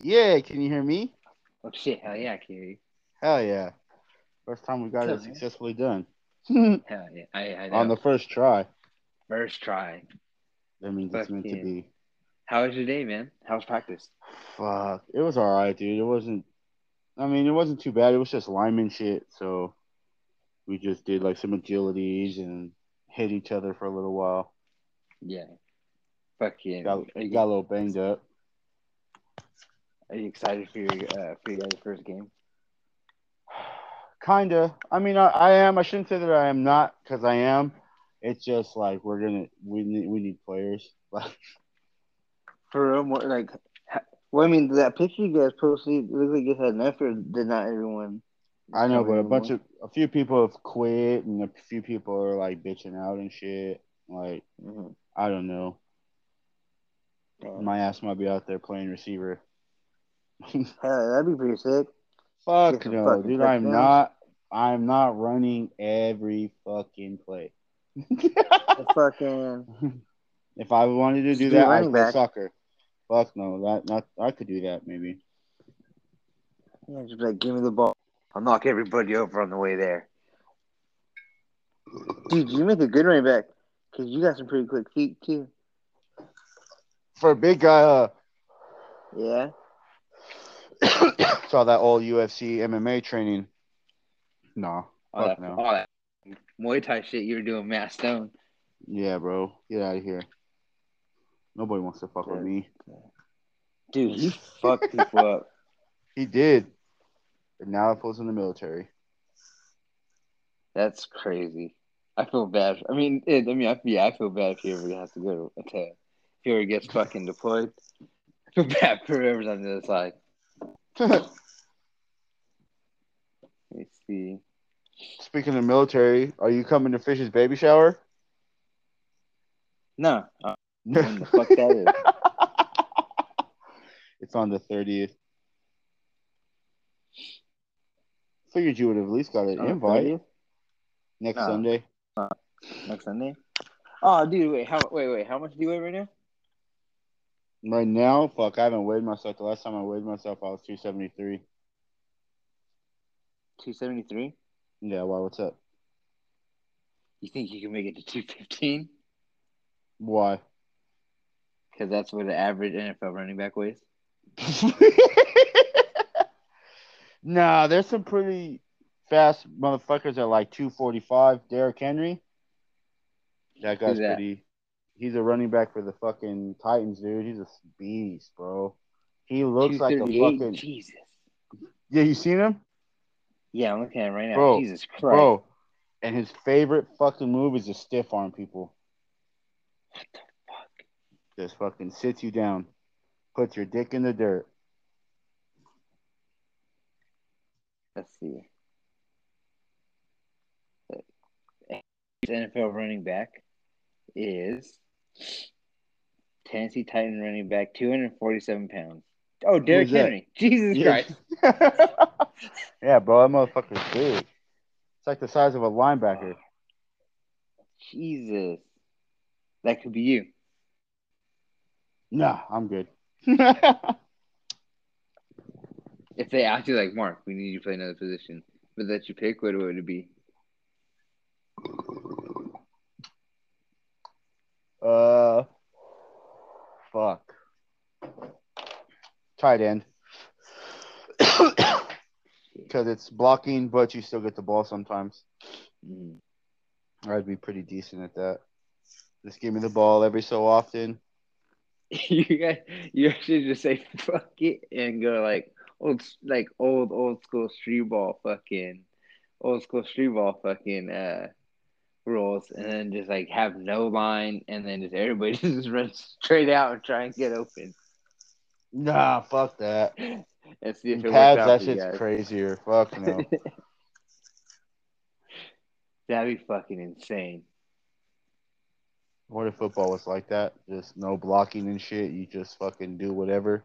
Yeah, can you hear me? Oh shit! Hell yeah, I can hear you. Hell yeah. First time we got it man? successfully done. Hell yeah, I, I. On the first try. first try. That means it's meant to be. How was your day, man? How was practice? Fuck. It was alright, dude. It wasn't I mean, it wasn't too bad. It was just lineman shit, so we just did like some agilities and hit each other for a little while. Yeah. Fucking. Got, are, you, got a little banged up. Are you excited for your uh, for your guys' first game? Kinda. I mean, I, I am. I shouldn't say that I am not, because I am. It's just like we're gonna we need we need players. Like For real, more like. Well, I mean, that picture you guys posted looks like you had enough, or did not everyone? I know, but a bunch of a few people have quit, and a few people are like bitching out and shit. Like Mhm. I don't know. My ass might be out there playing receiver. Hell, that'd be pretty sick. Fuck Get no, dude. I'm not. I'm not running every fucking play. Fucking. if I wanted to do that, I'd play back. soccer. Fuck no, that not. I could do that maybe. Yeah, just be like, give me the ball. I'll knock everybody over on the way there. Dude, you make a good running back because you got some pretty quick feet too. For a big guy, uh, Yeah. saw that old UFC MMA training. No, All that, no. all that Muay Thai shit you were doing, Matt Stone. Yeah, bro, get out of here. Nobody wants to fuck with me. Dude, you fuck people up. He did, but now it falls in the military. That's crazy. I feel bad. I mean, it, I mean, I, yeah, I feel bad if he ever has to go to, to if he ever gets fucking deployed. I feel bad for whoever's on the other side. Let me see. Speaking of military, are you coming to Fish's baby shower? No, uh, the fuck that is. it's on the thirtieth. Figured you would have at least got an On the invite 30th? next No. Sunday. next Sunday. Oh, dude, wait, how? Wait, wait, how much do you weigh right now? Right now, fuck, I haven't weighed myself. The last time I weighed myself, I was two seventy three. Two seventy three. Yeah, why? What's up? You think you can make it to two fifteen? Why? Because that's what the average NFL running back weighs. nah, there's some pretty fast motherfuckers at like 245. Derrick Henry. That guy's that? pretty. He's a running back for the fucking Titans, dude. He's a beast, bro. He looks like a fucking. Jesus. Yeah, you seen him, Yeah, I'm looking at right now. Bro, Jesus Christ. bro? And his favorite fucking move is to stiff arm people. What the fuck? Just fucking sits you down, puts your dick in the dirt. Let's see. NFL running back is Tennessee Titan running back, 247 pounds. Oh, Derrick? Henry. Jesus Yeah. Christ. yeah, bro, that motherfucker's big. It's like the size of a linebacker. Jesus. That could be you. Nah, I'm good. If they ask you, like, Mark, we need you to play another position, but that you pick, what would it be? Uh, fuck. Tight end. Because it's blocking, but you still get the ball sometimes. Mm. I'd be pretty decent at that. Just give me the ball every so often. you guys, you should just say fuck it and go like old, like old, old school street ball, fucking old school street ball, fucking uh rules, and then just like have no line, and then just everybody just runs straight out and try and get open Nah, fuck that. and see if it pads, works out that shit's guys. crazier. Fuck no. That'd be fucking insane. what if football was like that? Just no blocking and shit. You just fucking do whatever.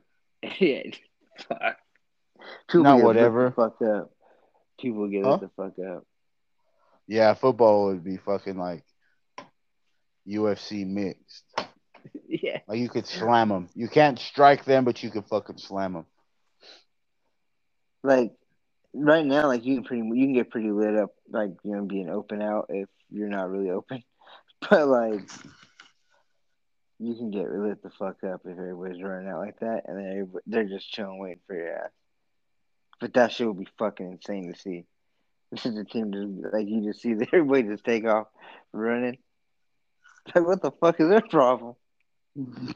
yeah, fuck. Not People lit whatever. fuck up. People get Huh? the fuck up. Yeah, football would be fucking like UFC mixed. yeah. Like you could slam them. You can't strike them, but you could fucking slam them. like right now, like you can pretty you can get pretty lit up, like you know, being open out if you're not really open, but like you can get lit the fuck up if everybody's running out like that, and then they're just chilling waiting for your ass. But that shit would be fucking insane to see. This is a team just like you just see everybody just take off running. Like what the fuck is their problem?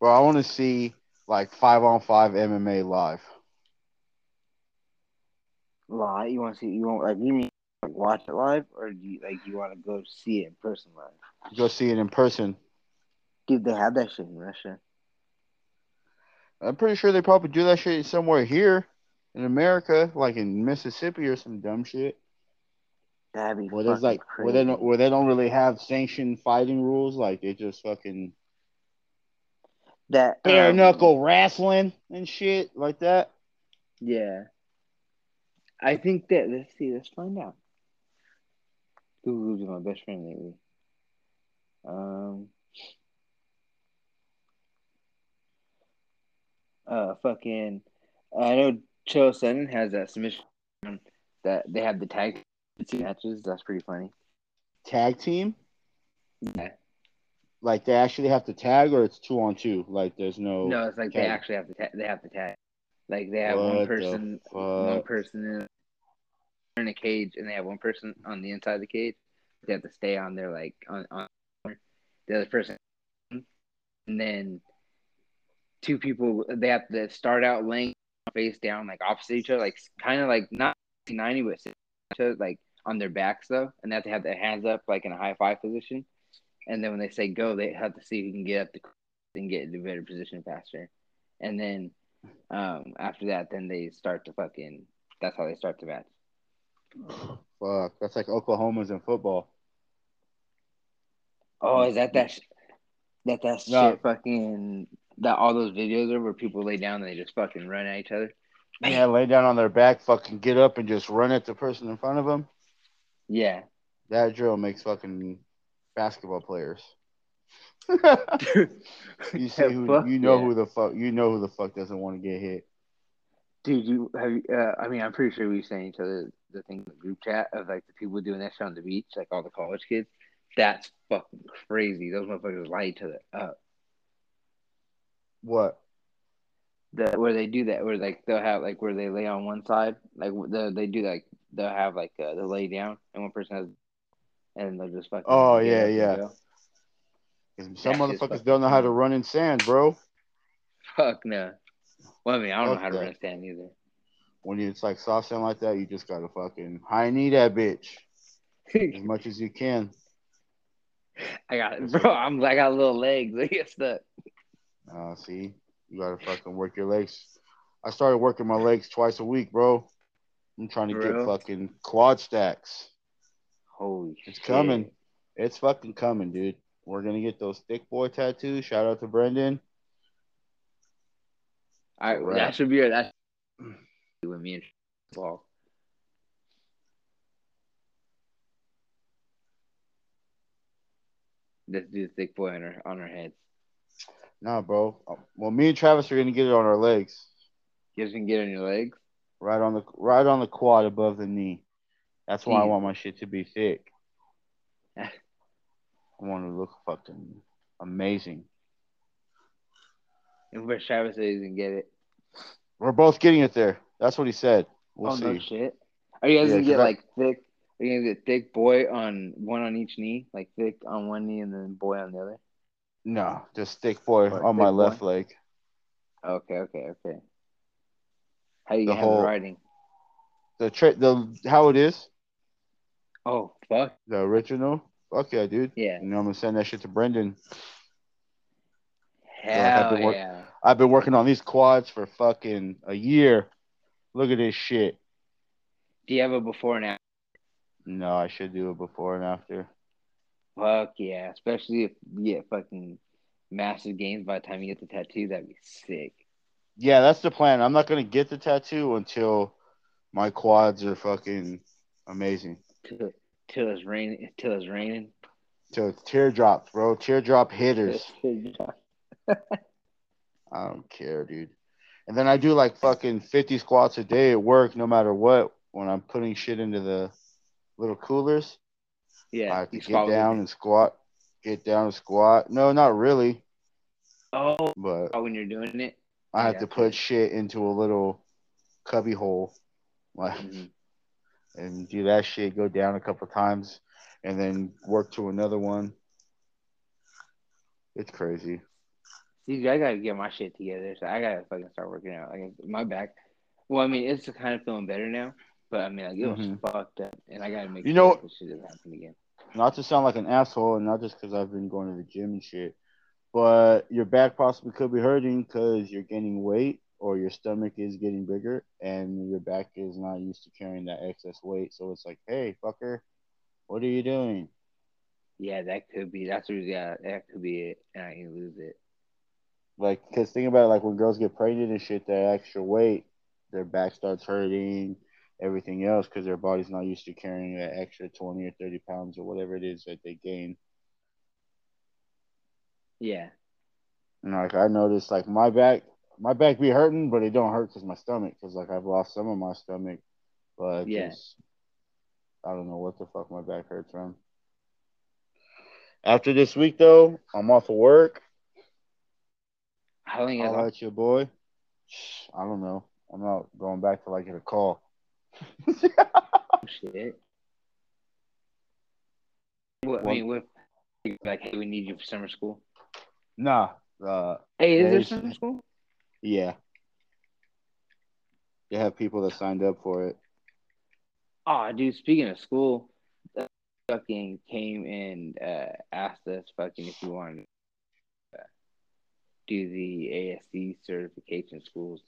Well, I want to see like five on five MMA live. Live? You want to see? You want like you mean like watch it live, or do you like you want to go see it in person live? Go see it in person. Dude, they have that shit in Russia. I'm pretty sure they probably do that shit somewhere here in America, like in Mississippi or some dumb shit. That'd be Where there's like crazy. where they don't where they don't really have sanctioned fighting rules, like they just fucking that bare um, knuckle wrestling and shit like that. Yeah. I think that let's see, let's find out. Google's my best friend lately. Um uh fucking I know Chael Sonnen has that submission that they have the tag team matches. That's pretty funny. Tag team, Yeah. like they actually have to tag, or it's two on two. Like there's no. No, it's like they actually have to ta- they have to tag. Like they have What one person one person in, in a cage and they have one person on the inside of the cage. They have to stay on there like on, on the other person and then two people they have to start out laying face down like opposite each other, like kind of like not 90 but other, like on their backs though, and that they have to have their hands up like in a high five position. And then when they say go, they have to see who can get up the and get into better position faster. And then um, after that, then they start to fucking. That's how they start the match. Fuck, that's like Oklahoma's in football. Oh, is that that? Sh- that that No. shit fucking that all those videos are where people lay down and they just fucking run at each other. Yeah, lay down on their back, fucking get up and just run at the person in front of them. Yeah. That drill makes fucking basketball players. you see who Fuck you know yeah. who the fuck you know who the fuck doesn't want to get hit. Dude, you have uh, I mean, I'm pretty sure we sent each other the thing in the group chat of like the people doing that shit on the beach, like all the college kids. That's fucking crazy. Those motherfuckers light each other up. What? The where they do that, where like they'll have like where they lay on one side, like the, they do like they'll have like uh, they lay down and one person has, and they'll just fucking. Oh, yeah, yeah. Some That motherfuckers don't know how to run in sand, bro. Fuck no. Well, I mean, I don't know Fuck how to that. run in sand either. When it's like soft sand like that, you just gotta fucking high knee that bitch as much as you can. I got it, bro. I'm I got little legs. I get stuck. Uh, see, you gotta fucking work your legs. I started working my legs twice a week, bro. I'm trying to For get real? fucking quad stacks. Holy It's shit. coming. It's fucking coming, dude. We're gonna get those thick boy tattoos. Shout out to Brendan. I Right. that should be it. that with me and ball. Let's do the thick boy on our on our heads. Nah, bro. Well, me and Travis are gonna get it on our legs, You guys can get on your legs. right on the right on the quad above the knee. That's why I want my shit to be thick. I want to look fucking amazing. And where Travis says he can get it. We're both getting it there. That's what he said. We'll oh see. no shit. Are you guys Yeah, gonna get I- like thick? Are you gonna get thick boy on one on each knee, like thick on one knee and then boy on the other? No, just thick boy Or on my left leg. Okay, okay, okay. How you The have whole- the writing? The tra- the how it is, Oh fuck the original. Fuck yeah, dude. yeah! You know I'm gonna send that shit to Brendan. Hell been work- yeah! I've been working on these quads for fucking a year. Look at this shit. Do you have a before and after? No, I should do it before and after. Fuck yeah! Especially if you get fucking massive gains by the time you get the tattoo, that'd be sick. Yeah, that's the plan. I'm not gonna get the tattoo until my quads are fucking amazing. Till, till it's raining. Till it's raining. Till it's teardrops, bro. Teardrop hitters. I don't care, dude. And then I do like fucking 50 squats a day at work, no matter what, when I'm putting shit into the little coolers. Yeah. I have to get down and squat. Get down and squat. No, not really. Oh, But oh, when you're doing it. I have to put shit into a little cubby hole. Like Mhm. and do that shit, go down a couple times, and then work to another one. It's crazy. See, I gotta get my shit together. So I gotta fucking start working out. Like my back. Well, I mean, it's kind of feeling better now, but I mean, like it was Mhm. fucked up, and I gotta make You sure know- that this shit doesn't happen again. Not to sound like an asshole, and not just because I've been going to the gym and shit, but your back possibly could be hurting because you're gaining weight or your stomach is getting bigger and your back is not used to carrying that excess weight. So it's like, hey, fucker, what are you doing? Yeah, that could be. That's reason. Yeah, that could be it, and I can lose it. Like, because think about it, like when girls get pregnant and shit, that extra weight, their back starts hurting, everything else, because their body's not used to carrying that extra 20 or 30 pounds or whatever it is that they gain. Yeah, And like, I noticed, like, my back, my back be hurting, but it don't hurt because my stomach, because like I've lost some of my stomach, but Yeah. just, I don't know what the fuck my back hurts from. After this week, though, I'm off of work. how long is I'll off? let you, boy. I don't know. I'm not going back till I get a call. Shit. What, I mean, what? Like, hey, we need you for summer school. Nah. Uh, Hey, is there summer school? yeah. They have people that signed up for it. Oh, dude. Speaking of school, fucking came and uh, asked us fucking if we wanted to uh, do the ASE certification schools.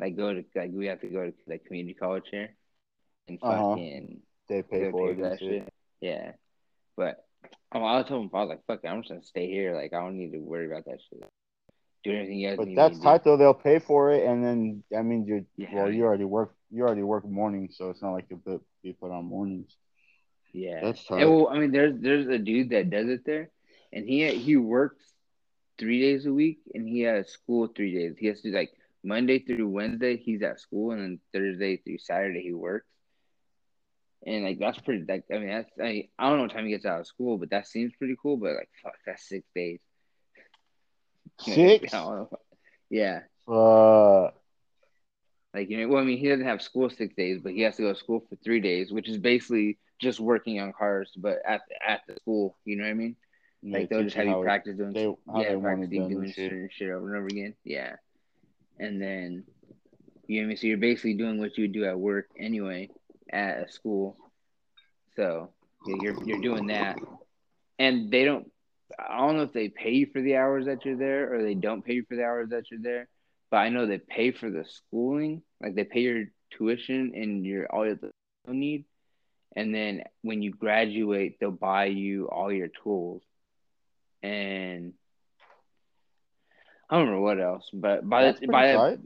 Like, go to like we have to go to like community college here and Uh-huh. They pay for it that shit. shit. Yeah, but um, I told him I was like, "Fuck it, I'm just gonna stay here. Like, I don't need to worry about that shit. Do anything you But that's tight though. They'll pay for it, and then that means you. Yeah. Well, you already work. You already work mornings, so it's not like you'll be- put on mornings. Yeah, That's And, tight. well, I mean, there's there's a dude that does it there, and he he works three days a week, and he has school three days. He has to do like Monday through Wednesday he's at school, and then Thursday through Saturday he works. And like that's pretty. Like I mean, that's I, I don't know what time he gets out of school, but that seems pretty cool. But like, fuck, that's six days. Six. I don't know. Yeah, Uh, like you know, well, I mean, he doesn't have school six days, but he has to go to school for three days, which is basically just working on cars, but at at the school. You know what I mean? Like they they'll just have you practice doing, they- yeah, they want it practicing doing shit. certain shit over and over again. Yeah, and then you know what I mean. So you're basically doing what you would do at work anyway at a school. So you're you're doing that, and they don't. I don't know if they pay you for the hours that you're there or they don't pay you for the hours that you're there, but I know they pay for the schooling. Like they pay your tuition and your all your need, and then when you graduate, they'll buy you all your tools, and I don't remember what else. But by That's the, by that.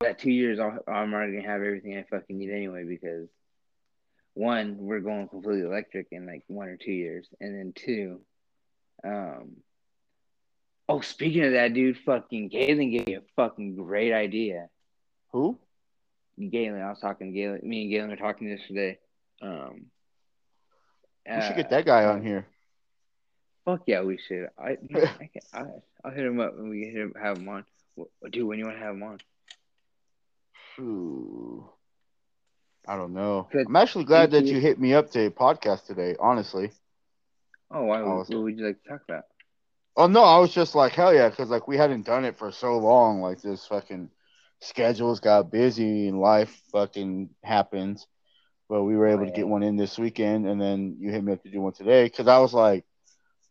That two years, I'll, I'm already gonna have everything I fucking need anyway because one, we're going completely electric in like one or two years, and then two, um. Oh, speaking of that, dude, fucking Galen gave me a fucking great idea. Who? Galen, I was talking to Galen. Me and Galen were talking yesterday. Um, We should uh, get that guy on here. Fuck yeah, we should. I, I, I I'll hit him up when we hit him, have him on. Dude, when you want to have him on? Ooh. I don't know. I'm actually glad that you hit me up to a podcast today. Honestly. Oh, why? I Would, was- what would you like to talk about? Oh no, I was just like hell yeah, because like we hadn't done it for so long. Like this fucking schedules got busy and life fucking happens. But we were able to yeah. get one in this weekend, and then you hit me up to do one today because I was like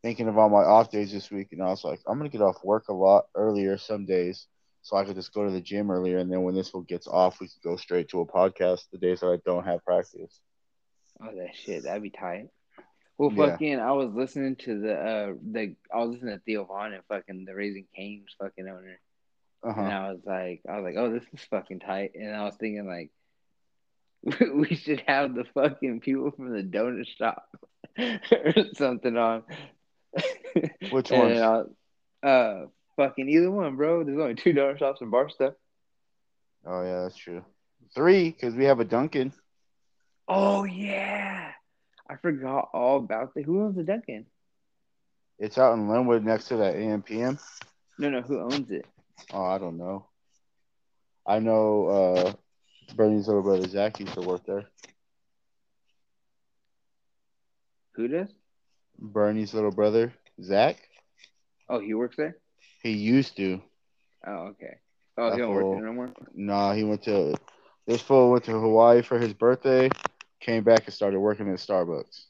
thinking of all my off days this week, and I was like, I'm gonna get off work a lot earlier some days, so I could just go to the gym earlier, and then when this one gets off, we could go straight to a podcast the days that I don't have practice. Oh, that shit, that'd be tight. Well, Yeah. fucking, I was listening to the uh the I was listening to Theo Von and fucking the Raising Cane's fucking owner, Uh and. I was like, I was like, oh, this is fucking tight, and I was thinking like. We should have the fucking people from the donut shop or something on. Which one? Uh, fucking either one, bro. There's only two donut shops in Barstow. Oh yeah, that's true. Three, because we have a Dunkin'. Oh yeah, I forgot all about the Who owns the Dunkin'? It's out in Lenwood next to that AMPM. No, no, who owns it? Oh, I don't know. I know uh Bernie's little brother Zach used to work there. Who does? Bernie's little brother Zach. Oh, he works there. He used to. Oh, okay. Oh, he don't work there no more. Nah, he went to this fool went to Hawaii for his birthday, came back and started working at Starbucks.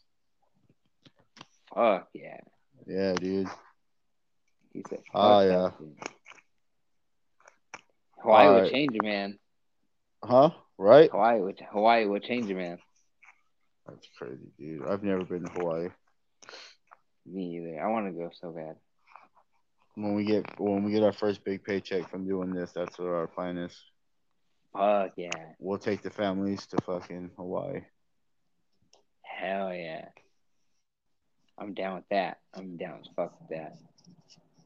Fuck yeah. Yeah, dude. He said. Oh, that yeah. Hawaii would Alright. change a man. Huh? Right? Hawaii would Hawaii would change a man. That's crazy, dude. I've never been to Hawaii. Me either. I want to go so bad. When we get when we get our first big paycheck from doing this, that's what our plan is. Fuck yeah. We'll take the families to fucking Hawaii. Hell yeah. I'm down with that. I'm down as fuck with that.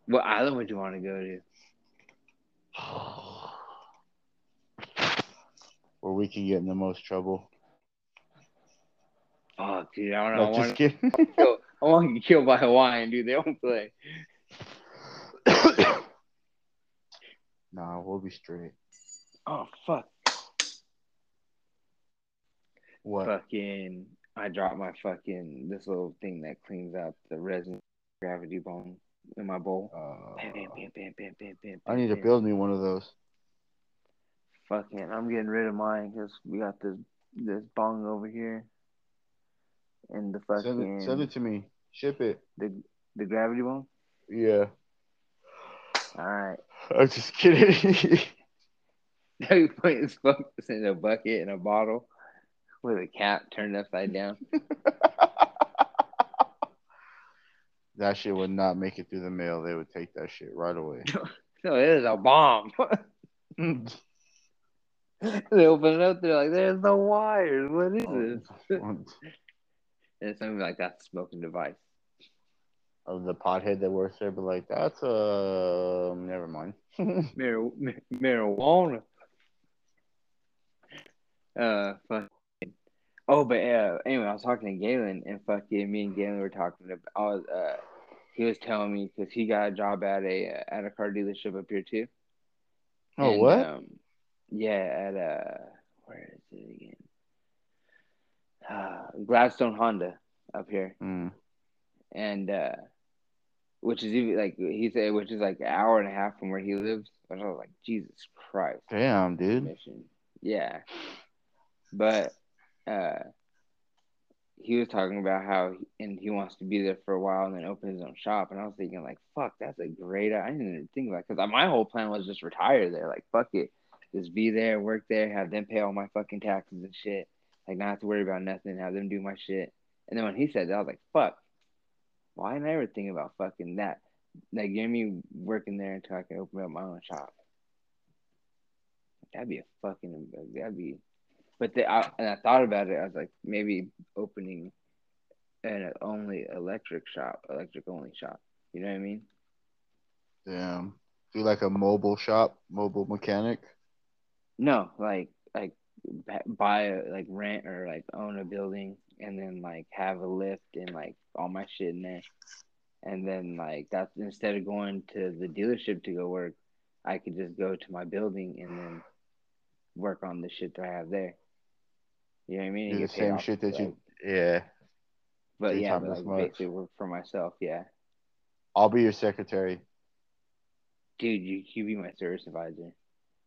What island would you want to go to? Where we can get in the most trouble. Fuck, dude. I don't know. No, I want to I want to get killed by Hawaiian, dude. They don't play. Nah, we'll be straight. Oh fuck. What? Fucking. I dropped my fucking this little thing that cleans out the resin gravity bong in my bowl. Uh, Bam, bam, bam, bam, bam, bam, bam. I need to build me one of those. Fucking, I'm getting rid of mine because we got this this bong over here, and the fucking Send it, send it to me. Ship it. the the gravity bong. Yeah. All right. I'm just kidding. Now you put his focus in a bucket in a bottle with a cap turned upside down. that shit would not make it through the mail. They would take that shit right away. No, it is a bomb. they open it up, they're like, "There's no wires. What is oh, this?" And something like, that smoking device." Of the pothead that works there, but like that's uh never mind. Mar- ma- marijuana. Uh, fucking. Oh, but uh, anyway, I was talking to Galen, and fucking me and Galen were talking about. I was, uh, he was telling me because he got a job at a uh, at a car dealership up here too. oh And, what? Um, yeah, at uh, where is it again? Uh, Gladstone Honda up here, Mm. and uh, which is even like he said, which is like an hour and a half from where he lives. And I was like, Jesus Christ. Damn, dude. mission. Yeah. But uh he was talking about how he, and he wants to be there for a while and then open his own shop and I was thinking like fuck that's a great I didn't even think about it because my whole plan was just retire there like fuck it just be there work there have them pay all my fucking taxes and shit like not have to worry about nothing have them do my shit and then when he said that I was like fuck why didn't I ever think about fucking that like get me working there until I can open up my own shop That'd be a fucking. That'd be. But the, I, and I thought about it. I was like, maybe opening an only electric shop, electric only shop. You know what I mean? Damn. Do like a mobile shop, mobile mechanic. No, like like buy a, like rent or like own a building and then like have a lift and like all my shit in there. And then like that's instead of going to the dealership to go work, I could just go to my building and then work on the shit that I have there. You know what I mean? The same shit that like, you. Yeah. But yeah, but like much. basically work for myself. Yeah, I'll be your secretary. dude, you you be my service advisor.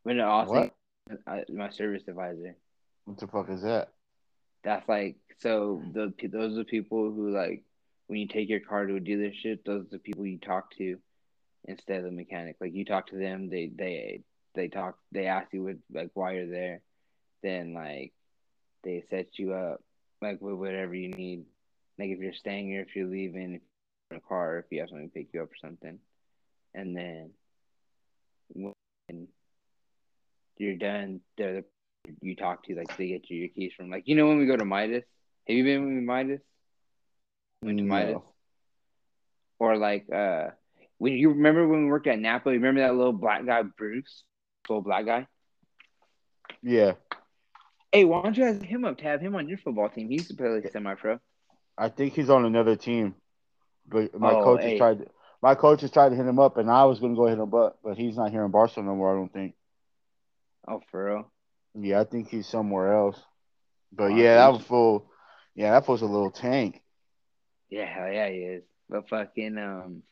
When also What? I, uh, my service advisor. What the fuck is that? That's like so the those are the people who like when you take your car to a dealership, those are the people you talk to instead of the mechanic. Like you talk to them, they they they talk, they ask you what like why you're there, then like they set you up like with whatever you need. Like if you're staying here, if you're leaving, if you're in a car, if you have something to pick you up or something, and then when you're done, they're the you talk to like they get you your keys from like you know when we go to Midas. Have you been with Midas? To No. Midas. Or like uh when you remember when we worked at Napa, you remember that little black guy Bruce? Little black guy? Yeah, Hey, why don't you ask him up to have him on your football team? He used to play like semi-pro. I think he's on another team. But my Oh, coach hey. has tried. To, my coach has tried to hit him up, and I was gonna go hit him up, but he's not here in Barcelona no more. I don't think. Oh, for real? Yeah, I think he's somewhere else. But Oh, yeah, that was full. Yeah, that was a little tank. Yeah, hell yeah, he is. But fucking um,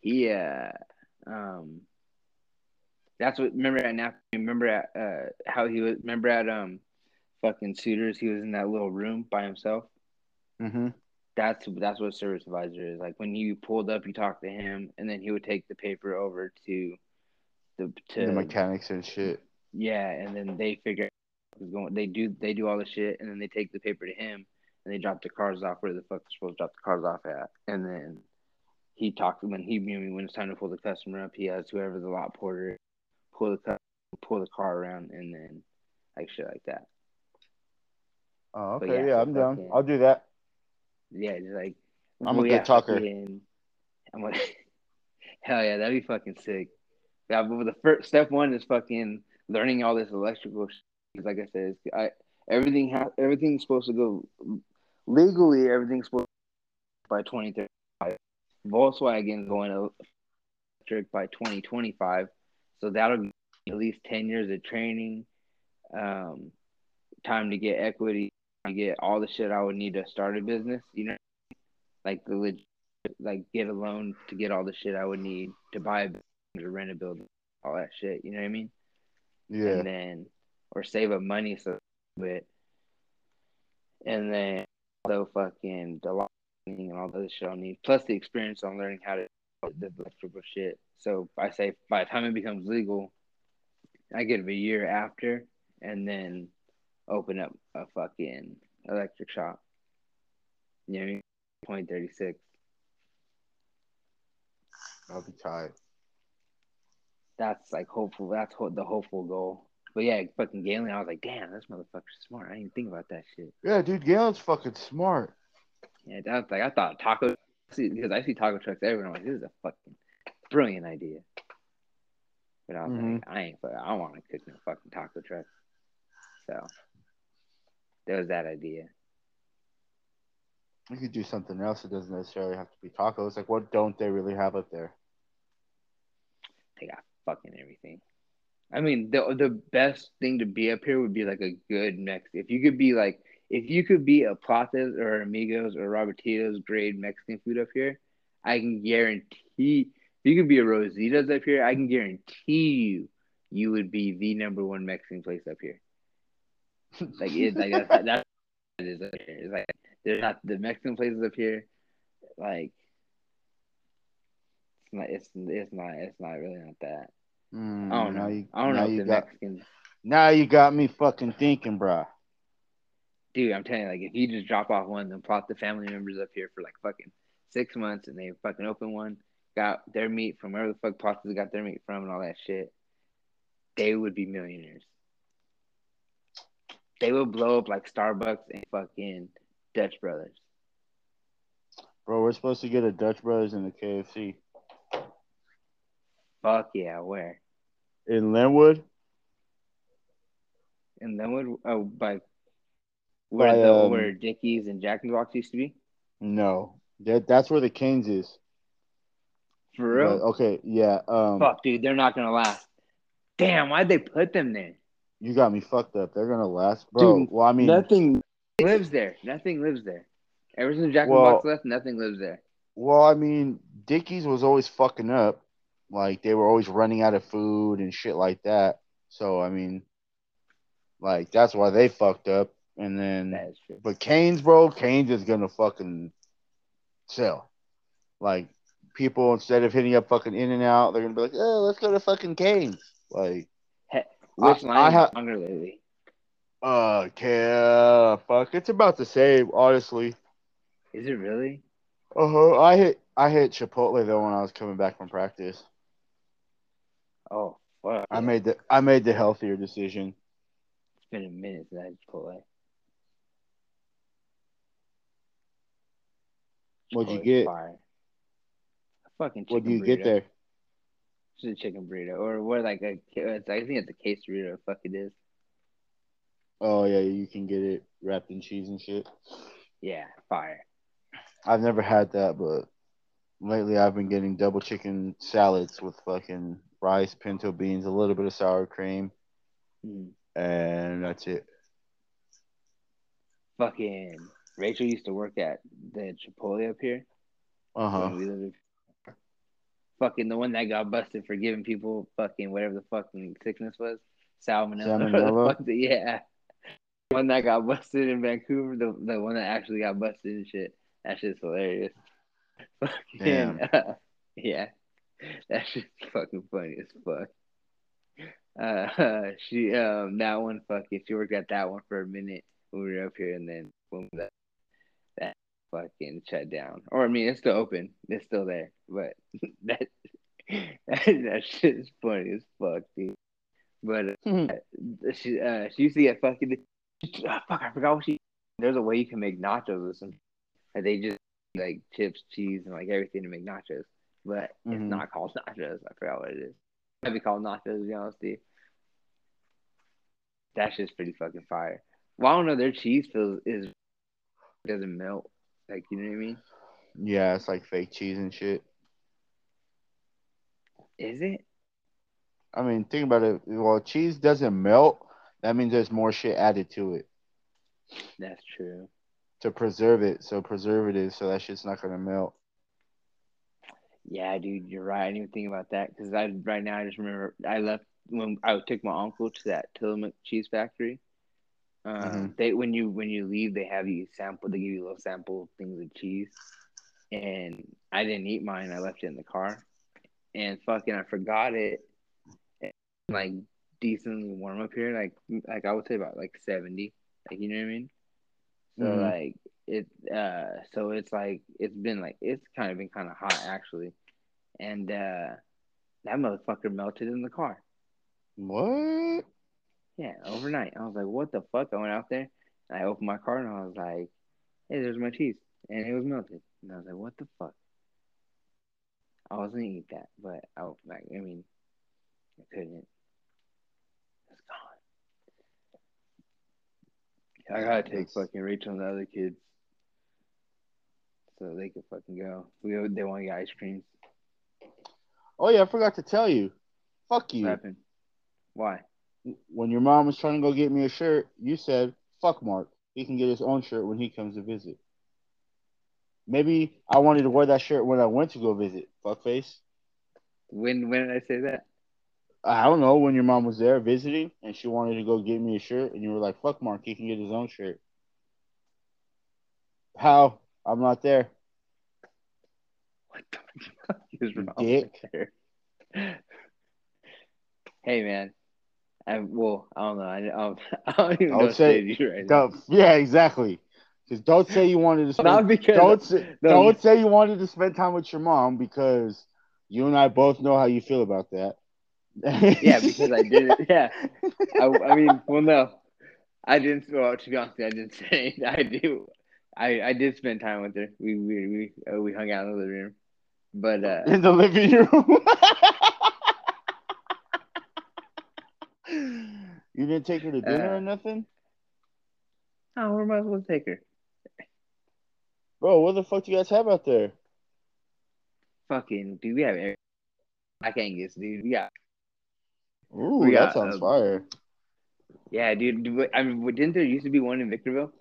he uh um, that's what. Remember at now? Remember at uh how he was? Remember at um, fucking suitors? He was in that little room by himself. Mm-hmm. That's that's what service advisor is. Like when you pulled up, you talked to him, and then he would take the paper over to the to The mechanics and shit. Yeah, and then they figure out going. They do they do all the shit, and then they take the paper to him, and they drop the cars off where the fuck they're supposed to drop the cars off at, and then he talks when he you know, when it's time to pull the customer up. He has whoever the lot porter pull the cu- pull the car around, and then like shit like that. Oh, But okay. yeah, Yeah, I'm down. fucking- I'll do that. Yeah, just like I'm a good talker. fucking- I'm like, hell yeah, that'd be fucking sick. Yeah, but the first step one is fucking learning all this electrical. Shit. Like I said, it's- I everything ha- everything's supposed to go legally. Everything's supposed to by 2035. Volkswagen going electric by 2025, so that'll be at least 10 years of training. Um, time to get equity, to get all the shit I would need to start a business. You know, like the legit, like get a loan to get all the shit I would need to buy a building or rent a building, all that shit. You know what I mean? Yeah. And then or save up money so bit, and then also fucking the and all the other shit I'll need, plus the experience on learning how to do the electrical shit. So I say by the time it becomes legal, I get it a year after, and then open up a fucking electric shop. You know what I mean? 2036. I'll be tired. That's like hopeful. That's ho- the hopeful goal. But yeah, fucking Galen, I was like, damn, this motherfucker's smart. I didn't think about that shit. Yeah, dude, Galen's fucking smart. Yeah, that's like I thought taco because I see taco trucks everywhere. I'm like, this is a fucking brilliant idea. But I was Mhm. like, I ain't. I don't want to cook no fucking taco truck. So there was that idea. You could do something else. It doesn't necessarily have to be tacos. Like, what don't they really have up there? They got fucking everything. I mean, the the best thing to be up here would be like a good Mexican. If you could be like, if you could be a Platas or Amigos or Robertitos grade Mexican food up here, I can guarantee. If you could be a Rosita's up here, I can guarantee you, you would be the number one Mexican place up here. Like it, like that's that's it is. It's like there's not the Mexican places up here, like. It's not. It's it's not. It's not really not that. Mm, I don't now know. You, I don't know if you the got, Mexicans, Now you got me fucking thinking, bro. dude. I'm telling you, like, if you just drop off one, then plot the family members up here for like fucking six months, and they fucking open one, got their meat from wherever the fuck Platas got their meat from, and all that shit, they would be millionaires. They would blow up like Starbucks and fucking Dutch Brothers. Bro, we're supposed to get a Dutch Brothers and the KFC Fuck yeah, where? In Lenwood. In Lenwood, oh by where By, the um, where Dickies and Jack in the Box used to be? No, that that's where the Canes is. For real? But, okay, yeah. Um, Fuck, dude, they're not gonna last. Damn, why'd they put them there? you got me fucked up. They're gonna last, bro. Dude, well, I mean, nothing lives there. Nothing lives there. Ever since Jack in Well- the Box left, nothing lives there. well, I mean, Dickies was always fucking up. Like they were always running out of food and shit like that. So I mean, like that's why they fucked up. And then That is true. But Canes, bro, Canes is gonna fucking sell. Like people instead of hitting up fucking In and Out, they're gonna be like, oh, let's go to fucking Canes. Like, Which I- line I is ha- longer lately? uh, okay, fuck, it's about the same, honestly. Is it really? Uh huh. I hit I hit Chipotle though when I was coming back from practice. Oh, fuck. I made the I made the healthier decision. It's been a minute since I had Chipotle. What'd you Chipotle's get? Fire. A fucking What do you chicken get there? Just a chicken burrito, or what? Like a, it's, I think it's a quesadilla. Fuck it is. Oh yeah, you can get it wrapped in cheese and shit. Yeah, fire. I've never had that, but lately I've been getting double chicken salads with fucking rice, pinto beans, a little bit of sour cream, Mm. and that's it. Fucking Rachel used to work at the Chipotle up here. Uh huh. when we lived in- Fucking the one that got busted for giving people fucking whatever the fucking sickness was, salmonella. Salmonella? fuck yeah, the one that got busted in Vancouver, the the one that actually got busted and shit. That shit's hilarious. Fucking, Damn. yeah, that shit's fucking funny as fuck. Uh, she um that one fucking she worked at that one for a minute when we were up here, and then boom that that fucking shut down. Or I mean, it's still open, it's still there, but that that, that shit is funny as fuck, dude. But uh, she uh she used to get fucking ah, fuck I forgot what she. There's a way you can make nachos with some. They just like chips, cheese, and like everything to make nachos, but it's Mhm. not called nachos. I forgot what it is. It Might be called nachos, to be honest, with you. That shit's pretty fucking fire. Well, I don't know. Their cheese feels is doesn't melt. Like you know what I mean? Yeah, it's like fake cheese and shit. Is it? I mean, think about it. Well, cheese doesn't melt. That means there's more shit added to it That's true. to preserve it. So preservatives, so that shit's not gonna melt. Yeah, dude, you're right. I didn't even think about that because I right now I just remember I left when I took my uncle to that Tillamook cheese factory. Um, Mhm. They when you when you leave, they have you sample. They give you a little sample of things of cheese, and I didn't eat mine. I left it in the car, and fucking I forgot it. Like decently warm up here, like like I would say about like seventy. Like you know what I mean? So Mhm. like it uh so it's like it's been like it's kind of been kind of hot actually. And uh that motherfucker melted in the car. What? yeah overnight. I was like what the fuck? I went out there and i opened my car and i was like hey there's my cheese. And it was melted. And i was like what the fuck? I was gonna eat that but i was like i mean i couldn't. It's gone. I gotta take fucking rachel and the other kids so they could fucking go we they want to get ice creams Oh yeah, I forgot to tell you. Fuck you. What happened? Why? When your mom was trying to go get me a shirt, you said, "Fuck Mark. He can get his own shirt when he comes to visit." Maybe I wanted to wear that shirt when I went to go visit. Fuckface. When when did I say that? I don't know when your mom was there visiting and she wanted to go get me a shirt, and you were like, "Fuck Mark. He can get his own shirt." How? I'm not there. What the is wrong Dick. with her? hey man, I well I don't know I, I don't, I don't know say- right. Don't- yeah, exactly. Just don't say you wanted to spend. Not because don't say, no. don't say you wanted to spend time with your mom because you and I both know how you feel about that. yeah because I did. Yeah, I, I mean well no, I didn't. Well to be honest, I didn't say I do. I, I did spend time with her. We we we, uh, we hung out in the living room, but uh, in the living room. you didn't take her to dinner Uh, or nothing, oh, where am I supposed to take her? bro. What the fuck do you guys have out there? Fucking dude, we have. I can't guess, dude. We got Ooh, We that got, sounds uh, fire. Yeah, dude. dude, I mean, didn't there used to be one in Victorville?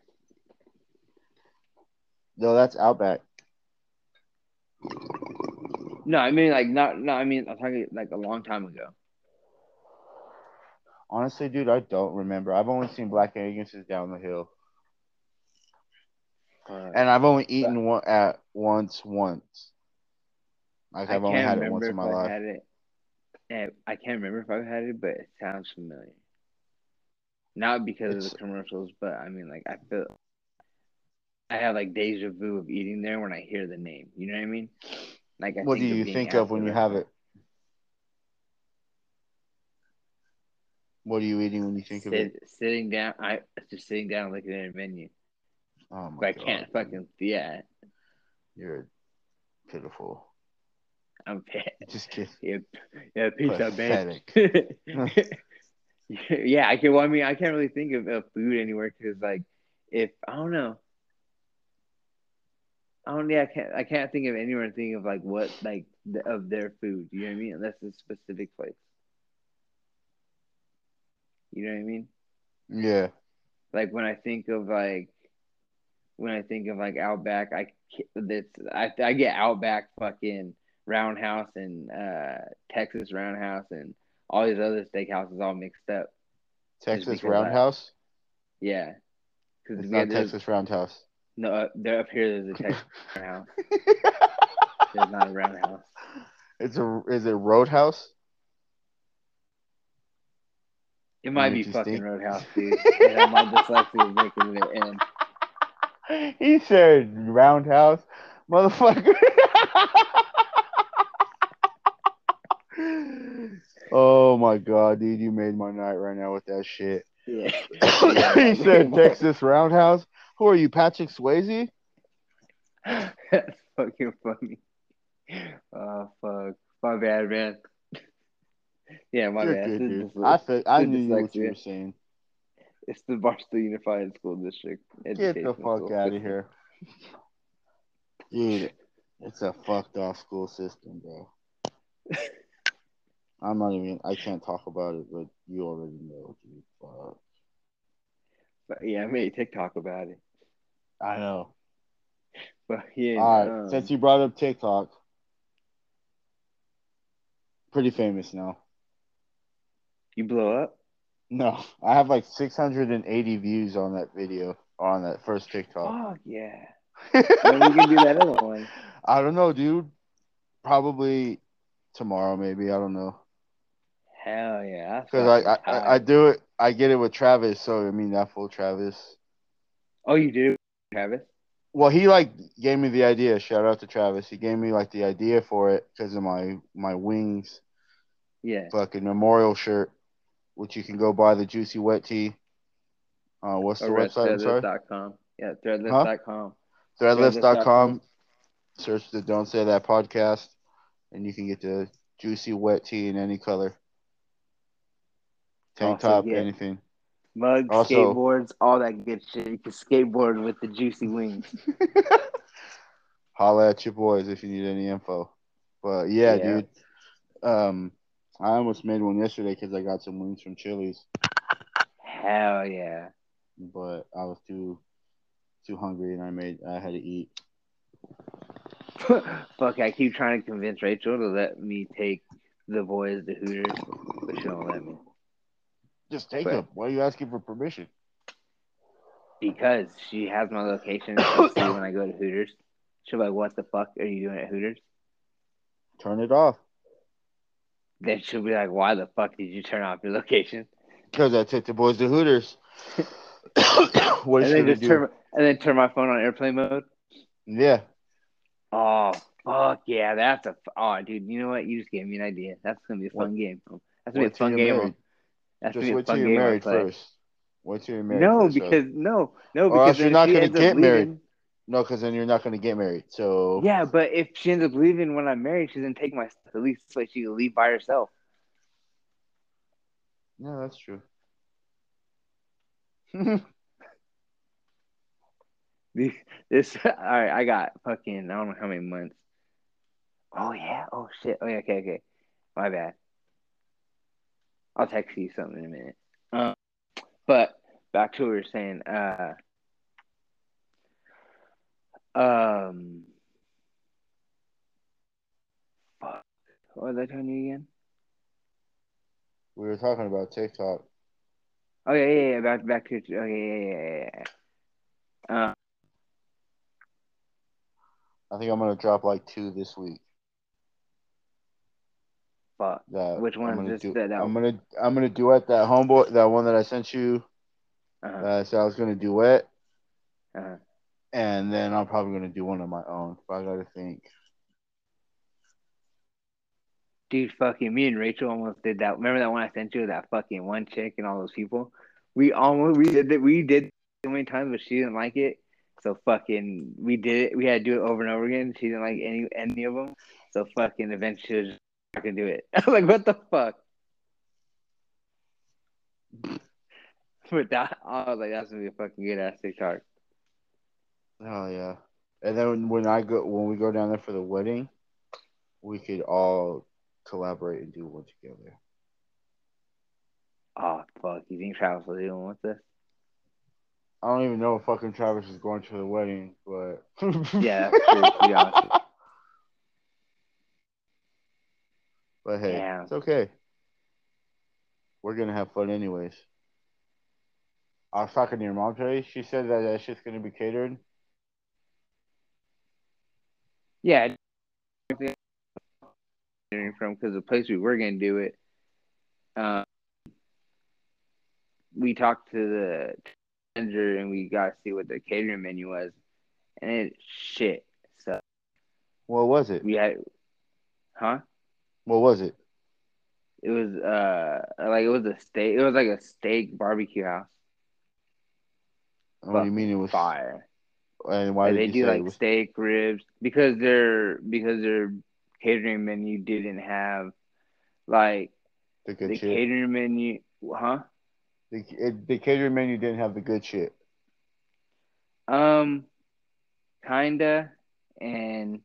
No, that's Outback. No, I mean like not. No, I mean I'm talking like a long time ago. Honestly, dude, I don't remember. I've only seen Black Angus's down the hill, Uh, and I've only eaten one at once once. Like I I've only had it once in my I life. had it. And I can't remember if I've had it, but it sounds familiar. Not because of the commercials, but I mean like I feel. I have like deja vu of eating there when I hear the name. You know what I mean? Like I What do of you being think of when you have it? What are you eating when you think of it? Sitting down, I just sitting down looking at a menu. Oh my But I god, can't fucking yeah. You're pitiful. I'm pissed. Just kidding. Yeah, yeah, pizza, Pathetic. yeah, I can. Well, I mean, I can't really think of, of food anywhere because, like, if I don't know, I don't. Yeah, I can't. I can't think of anywhere. Think of like what like the, of their food. You know what I mean? Unless it's a specific place. You know what I mean? Yeah. Like when I think of like when I think of like Outback, I that's I I get Outback fucking Roundhouse and uh Texas Roundhouse and all these other steakhouses all mixed up. Texas Roundhouse. I, yeah, it's not Texas Roundhouse. No, uh, they're up here. There's a Texas Roundhouse. there's not a Roundhouse. It's a is it Roadhouse? It might be fucking Roadhouse, dude. yeah, my dyslexia is making it in. He said Roundhouse, motherfucker. oh my god, dude, you made my night right now with that shit. Yeah. he said Texas Roundhouse. Who are you, Patrick Swayze? That's fucking funny. Oh fuck, my bad, man. Yeah, my You're bad. Good. I feel, I knew what you were saying. It's the Barstow Unified School District. Get the fuck out of here, dude. It's a fucked off school system, bro. I'm not even. I can't talk about it, but you already know, dude. Fuck. But yeah, I made TikTok about it. I know. But yeah. All right. Um, since you brought up TikTok, pretty famous now. You blow up? No, I have like 680 views on that video on that first TikTok. Oh yeah. when you can do that other one? I don't know, dude. Probably tomorrow, maybe. I don't know. Hell yeah! Because I, I I do it. I get it with Travis. So I mean that full Travis. Oh, you do, Travis? Well, he like gave me the idea. Shout out to Travis. He gave me like the idea for it because of my my wings. Yeah. Fucking memorial shirt, which you can go buy the juicy wet tea. Uh, what's the website? I'm sorry. Com. Yeah, threadless.com. Huh? Threadless.com. Search the Don't Say That podcast, and you can get the juicy wet tea in any color. Tank also, top, yeah. anything. Mugs, also, skateboards, all that good shit. You can skateboard with the juicy wings. Holla at your boys if you need any info. But yeah, yeah. dude. Um, I almost made one yesterday because I got some wings from Chili's. Hell yeah! But I was too too hungry and I made I had to eat. Fuck! I keep trying to convince Rachel to let me take the boys to Hooters, but she don't let me. Just take but, them. Why are you asking for permission? Because she has my location see when I go to Hooters. She'll be like, "What the fuck are you doing at Hooters?" Turn it off. Then she'll be like, "Why the fuck did you turn off your location?" Because I took the boys to Hooters. what and then just do? turn and then turn my phone on airplane mode. Yeah. Oh fuck yeah, that's a oh dude. You know what? You just gave me an idea. That's gonna be a fun what? game. That's gonna be a fun game. That's just wait till you're married first. Wait till you're married. No, first, because no, no, because you're not gonna get married. No, because then you're not going to get married. So yeah, but if she ends up leaving when I'm married, she's gonna take my. At least so she can leave by herself. Yeah, that's true. this all right. I got fucking I don't know how many months. Oh yeah. Oh shit. Oh yeah. Okay. Okay. My bad. I'll text you something in a minute. Um, but back to what we were saying. Uh, um, fuck. What was I telling you again? We were talking about TikTok. Oh yeah, yeah, yeah. Back, back to okay, yeah, yeah, yeah. yeah. Uh, I think I'm gonna drop like two this week. Fuck. That Which one? I'm gonna, do, that, that I'm gonna I'm gonna duet that homeboy that one that I sent you. Uh-huh. Uh, so I was gonna duet. Uh-huh. And then I'm probably gonna do one of my own. But I gotta think. Dude, fucking me and Rachel almost did that. Remember that one I sent you? That fucking one chick and all those people. We almost we did that. We did so many times, but she didn't like it. So fucking we did it. We had to do it over and over again. She didn't like any any of them. So fucking eventually I can do it. I'm like, what the fuck? But that, I was like, that's gonna be a fucking good ass TikTok. Oh yeah. And then when I go when we go down there for the wedding, we could all collaborate and do one together. Oh fuck! You think Travis will one with this? I don't even know if fucking Travis is going to the wedding, but Yeah, that's true. To be honest. But hey, it's okay. We're gonna have fun anyways. I was talking to your mom today. She said that that shit's gonna be catered. Yeah. From because the place we were gonna do it, um, we talked to the manager and we got to see what the catering menu was, and it shit. So What was it? we had, huh? What was it? It was uh like it was a steak. It was like a steak barbecue house. What do you mean it was Fire. And why did they you do like was steak ribs because their because their catering menu didn't have like the good the catering menu, huh? The, it, the catering menu didn't have the good shit. Um, kinda, and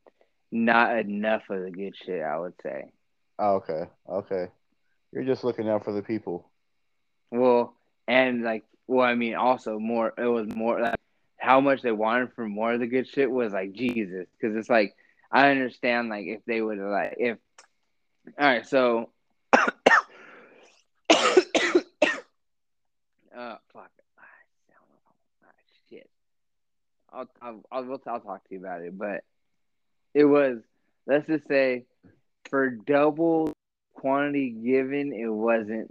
not enough of the good shit. I would say. Oh, okay, okay. You're just looking out for the people. Well, and like, well, I mean, also more. It was more like how much they wanted for more of the good shit was like Jesus, because it's like I understand like if they would like if. All right, so. uh, fuck. Shit. I'll, I'll, I'll, I'll talk to you about it, but it was, let's just say, for double quantity given, it wasn't,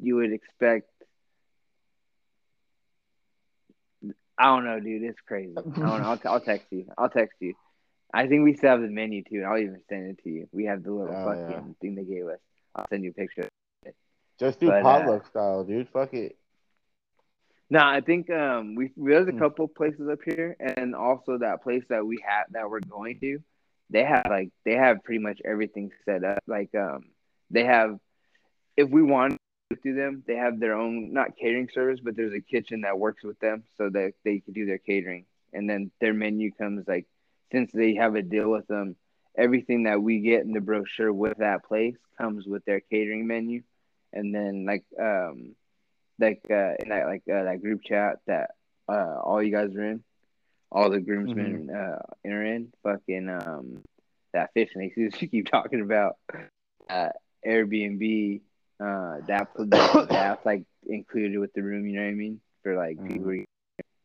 you would expect. I don't know, dude. It's crazy. I don't know. I'll, I'll text you. I'll text you. I think we still have the menu too, and I'll even send it to you. We have the little Oh, fucking yeah. thing they gave us. I'll send you a picture. Just do But, uh, style, dude. Fuck it. No, I think um we there's a Hmm. couple places up here, and also that place that we have that we're going to, they have like they have pretty much everything set up. Like um they have, if we want to do them, they have their own not catering service, but there's a kitchen that works with them so that they can do their catering, and then their menu comes like since they have a deal with them, everything that we get in the brochure with that place comes with their catering menu, and then like um like uh, in that like uh, that group chat that uh, all you guys are in, all the groomsmen uh, are in. Fucking um, that fish and you keep talking about uh, Airbnb. Uh, that that- that's like included with the room. You know what I mean? For like Mhm. people,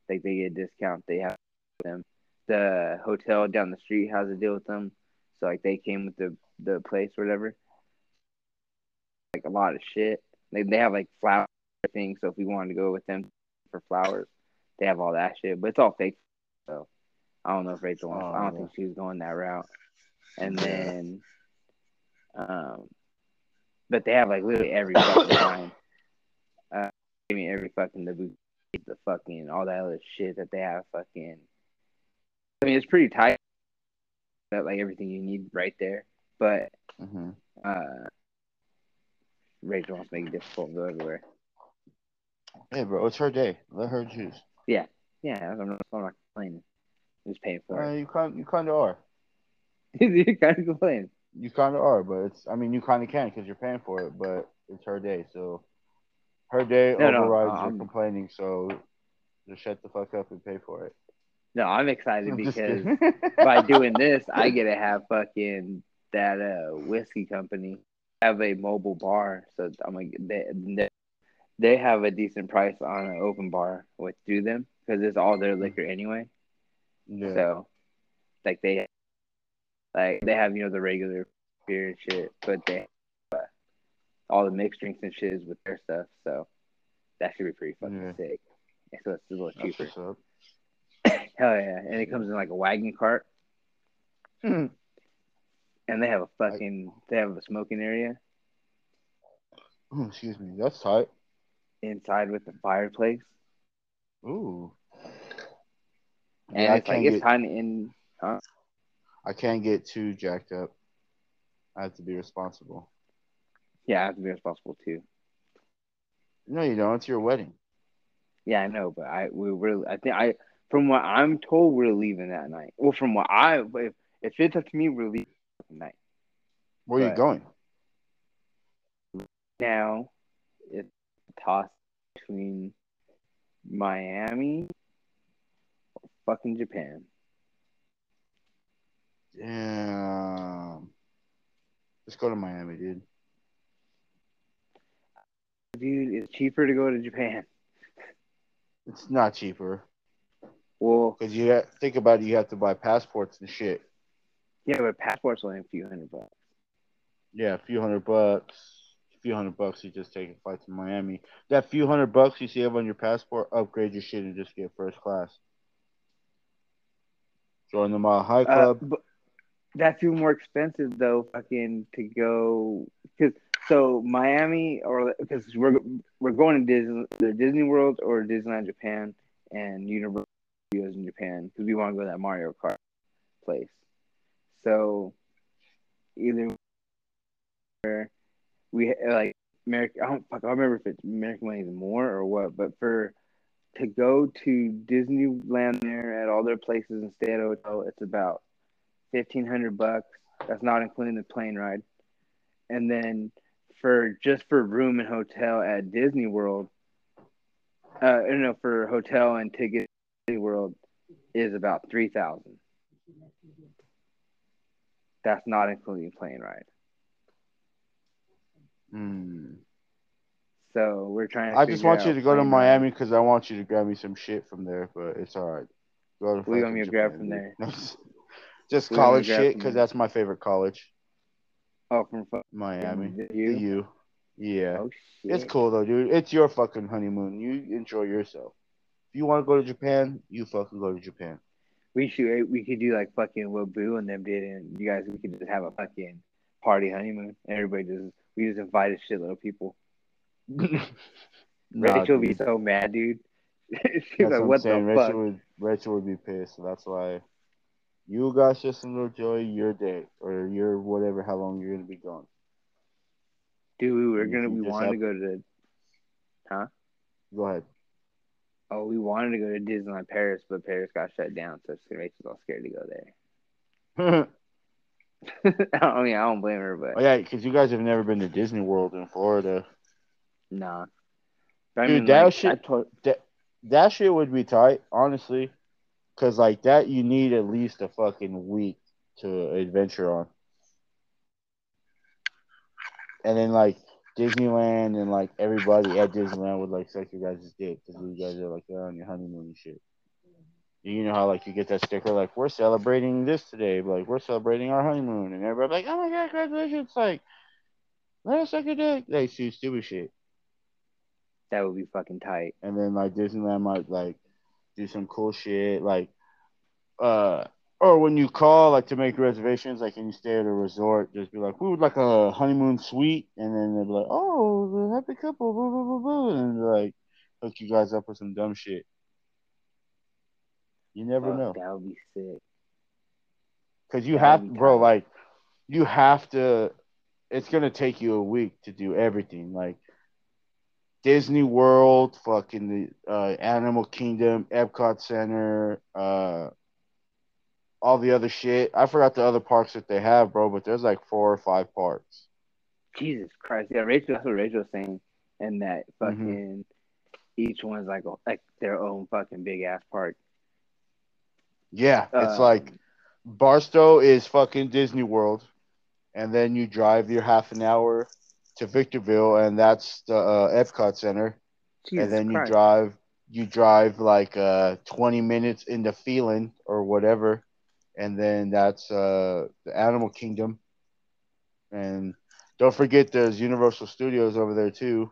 like they get a discount. They have them. The hotel down the street has a deal with them, so like they came with the the place or whatever. Like a lot of shit. They they have like flower things. So if we wanted to go with them for flowers, they have all that shit. But it's all fake. So I don't know if Rachel wants. Oh, I don't yeah. think she was going that route. And then, um, but they have like literally every fucking kind. Uh, I mean every fucking the boot, the fucking all that other shit that they have. Fucking. I mean it's pretty tight. That like everything you need right there. But hmm uh, Rachel wants to make it difficult and go everywhere. Hey, bro, it's her day. Let her choose. Yeah, yeah, I'm not, I'm not complaining. Just paying for Uh, it. you kind, you kind of are. You're kind of complaining. You kind of are, but it's. I mean, you kind of can because you're paying for it, but it's her day, so her day No, no, overrides your um, complaining. So just shut the fuck up and pay for it. No, I'm excited I'm because by doing this, I get to have fucking that uh whiskey company have a mobile bar. So I'm like, they they, they have a decent price on an open bar with through them because it's all their mm-hmm. liquor anyway. yeah. So, like they, like they have you know the regular beer and shit, but they uh, all the mixed drinks and shit is with their stuff. So that should be pretty fucking Yeah. sick. And so it's a little That's cheaper. Hell yeah! And it comes in like a wagon cart, mm-hmm. and they have a fucking they have a smoking area mm, Excuse me. That's tight. inside with the fireplace, Ooh. And Yeah, I it's like can't it's get. kind of in. Huh? I can't get too jacked up. I have to be responsible. Yeah, I have to be responsible too. No, you don't. It's your wedding. Yeah, I know, but I we were. I think I from what I'm told, we're leaving that night. Well, from what I if, if it's up to me, we're leaving that night. Where are you going? Now, it's a toss between Miami fucking Japan. Damn. Let's go to Miami, dude. Dude, it's cheaper to go to Japan. It's not cheaper Well, because you ha- think about it. You have to buy passports and shit. yeah, but passport's only a few hundred bucks. Yeah, a few hundred bucks. A few hundred bucks, you just take a flight to Miami. That few hundred bucks you save on your passport, upgrade your shit and just get first class. Join the Mile High Uh, Club. but that's even more expensive though. Fucking to go because so Miami or because we're we're going to Disney, either Disney World or Disneyland Japan and Universal Studios in Japan because we want to go to that Mario Kart place. So either we like American. I don't fuck. I don't remember if it's American money is more or what, but for to go to Disneyland there at all their places and stay at a hotel, it's about fifteen hundred bucks. That's not including the plane ride. And then for just for room and hotel at Disney World, uh, I don't know for hotel and ticket Disney World is about three thousand. That's not including plane ride. Hmm. So we're trying. To I just want you to go to. Miami because I want you to grab me some shit from there, but it's all right. Go to you want me to grab from there? just What do you want me to college shit because that's my favorite college, Oh, from fucking Miami. the The U? U. Yeah. Oh. It's cool though, dude. It's your fucking honeymoon. You enjoy yourself. If you want to go to Japan, you fucking go to Japan. We should eh, we could do like fucking what Boo and them did, and you guys we could just have a fucking party honeymoon. Everybody just we just invite a shitload of people. Rachel would be so mad, dude. She's like, what, "What the Rachel fuck?" would Rachel would be pissed. So that's why you guys just enjoy your day or your whatever how long you're gonna be gone. Dude, we were If gonna you we just wanted to go to the Go ahead. oh we wanted to go to Disneyland Paris, but Paris got shut down, so Rachel's all scared to go there. oh I mean, I don't blame her, but Oh, yeah, because you guys have never been to Disney World in Florida. Nah. But I Dude, mean, that like, shit- I told, That shit would be tight, honestly. Cause like that, you need at least a fucking week to adventure on. And then like Disneyland and like everybody at Disneyland would like suck your guys' dick because you guys are like on your honeymoon and shit. You know how like you get that sticker like we're celebrating this today, like we're celebrating our honeymoon, and everybody's like, oh my god, congratulations! Like, let us suck your dick. They see stupid shit, that would be fucking tight. and then like Disneyland might like do some cool shit, like uh, or when you call like to make reservations, like can you stay at a resort, just be like, we would like a honeymoon suite, and then they'd be like, oh, the happy couple, blah blah blah blah, and like hook you guys up with some dumb shit. You never Fuck, know. That would be sick. Because you That have, bro, like, you have to. It's gonna take you a week to do everything. Like Disney World, fucking the uh, Animal Kingdom, Epcot Center, uh, all the other shit. I forgot the other parks that they have, bro. But there's like four or five parks. Jesus Christ. Yeah, Rachel, that's what Rachel was saying. And that Mm-hmm. fucking each one's like like their own fucking big ass park. Yeah, it's Um, like Barstow is fucking Disney World, and then you drive your half an hour to Victorville, and that's the uh, Epcot Center. Jesus and then Christ. you drive you drive like uh 20 minutes into Phelan or whatever and then that's uh the Animal Kingdom and don't forget there's Universal Studios over there too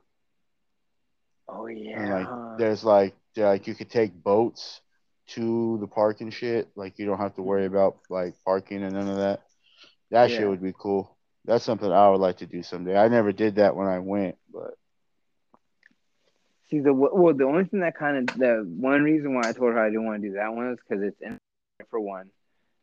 Oh yeah. and like there's like like you could take boats to the park and shit like you don't have to worry about like parking and none of that that Yeah. shit would be cool that's something I would like to do someday I never did that when I went but See the well, the only thing that kind of the one reason why I told her I didn't want to do that one is because it's in for one,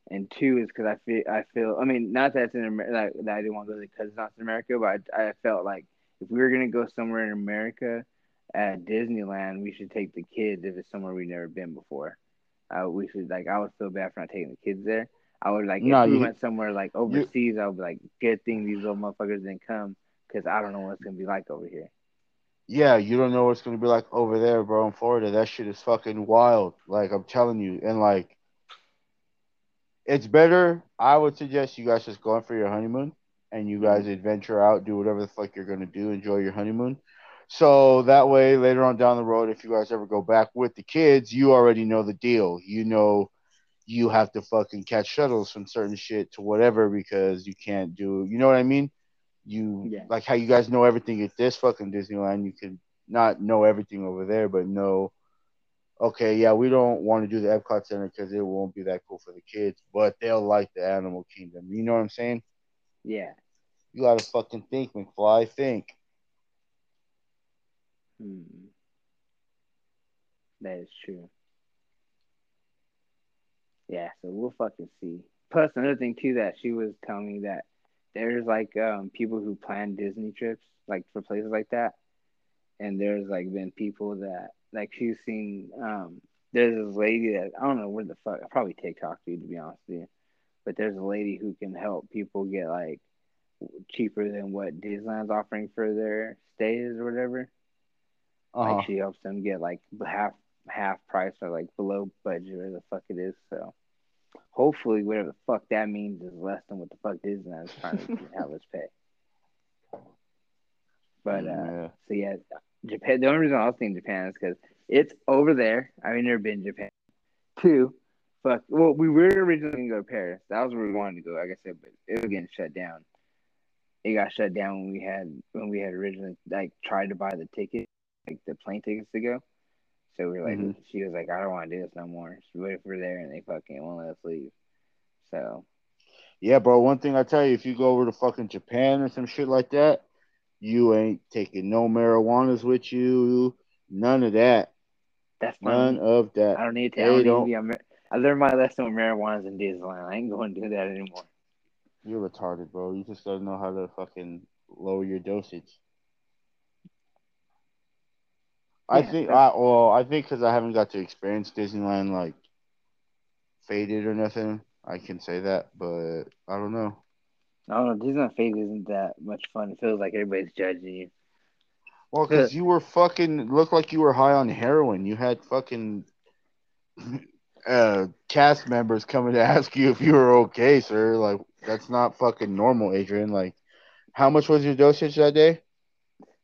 and two is because I feel I feel I mean not that it's in America that, that I didn't want to go because it's not in America, but I, I felt like if we were gonna go somewhere in America, at Disneyland, we should take the kids if it's somewhere we've never been before. Uh, we should like. I would feel bad for not taking the kids there. I would like No, if we you- went somewhere like overseas. I would be like, good thing these little motherfuckers didn't come because I don't know what it's gonna be like over here. Yeah, you don't know what it's gonna be like over there, bro. In Florida, that shit is fucking wild. Like I'm telling you, and like, it's better. I would suggest you guys just go in for your honeymoon, and you guys mm-hmm. adventure out, do whatever the fuck you're gonna do, enjoy your honeymoon. So that way, later on down the road, if you guys ever go back with the kids, you already know the deal. You know, you have to fucking catch shuttles from certain shit to whatever because you can't do. You know what I mean? You Yeah. like how you guys know everything at this fucking Disneyland. You can not know everything over there, but know. Okay, yeah, we don't want to do the Epcot Center because it won't be that cool for the kids, but they'll like the Animal Kingdom. You know what I'm saying? Yeah. You gotta fucking think, McFly. Think. Hmm. That is true. Yeah, so we'll fucking see. Plus another thing too that she was telling me that there's like um people who plan Disney trips like for places like that. And there's like been people that like she's seen um there's this lady that I don't know where the fuck probably TikTok dude to be honest with you. But there's a lady who can help people get like cheaper than what Disneyland's offering for their stays or whatever. Uh-huh. Like she helps them get like half half price or like below budget or the fuck it is. So hopefully whatever the fuck that means is less than what the fuck Disney is trying to have us pay. But uh yeah. so yeah, Japan the only reason I was thinking Japan is because it's over there. I've never been to Japan. Two, fuck well, we were originally gonna go to Paris. That was where we wanted to go, like I said, but it was getting shut down. It got shut down when we had when we had originally like tried to buy the ticket, like the plane tickets to go. So we are like, Mhm. she was like, I don't want to do this no more. What if we're there and they fucking won't let us leave? So Yeah, bro. One thing I tell you, if you go over to fucking Japan or some shit like that, you ain't taking no marijuanas with you. None of that. that's None of I that. don't need to. They I don't, don't- need to be. on- I learned my lesson with marijuana's in Disneyland. I ain't going to do that anymore. You're retarded, bro. You just don't know how to fucking lower your dosage. I think I well, I think because I haven't got to experience Disneyland like faded or nothing. I can say that, but I don't know. I don't know. Disneyland faded isn't that much fun. It feels like everybody's judging you. Well, because you were fucking looked like you were high on heroin. You had fucking uh, cast members coming to ask you if you were okay, sir. Like that's not fucking normal, Adrian. Like, how much was your dosage that day?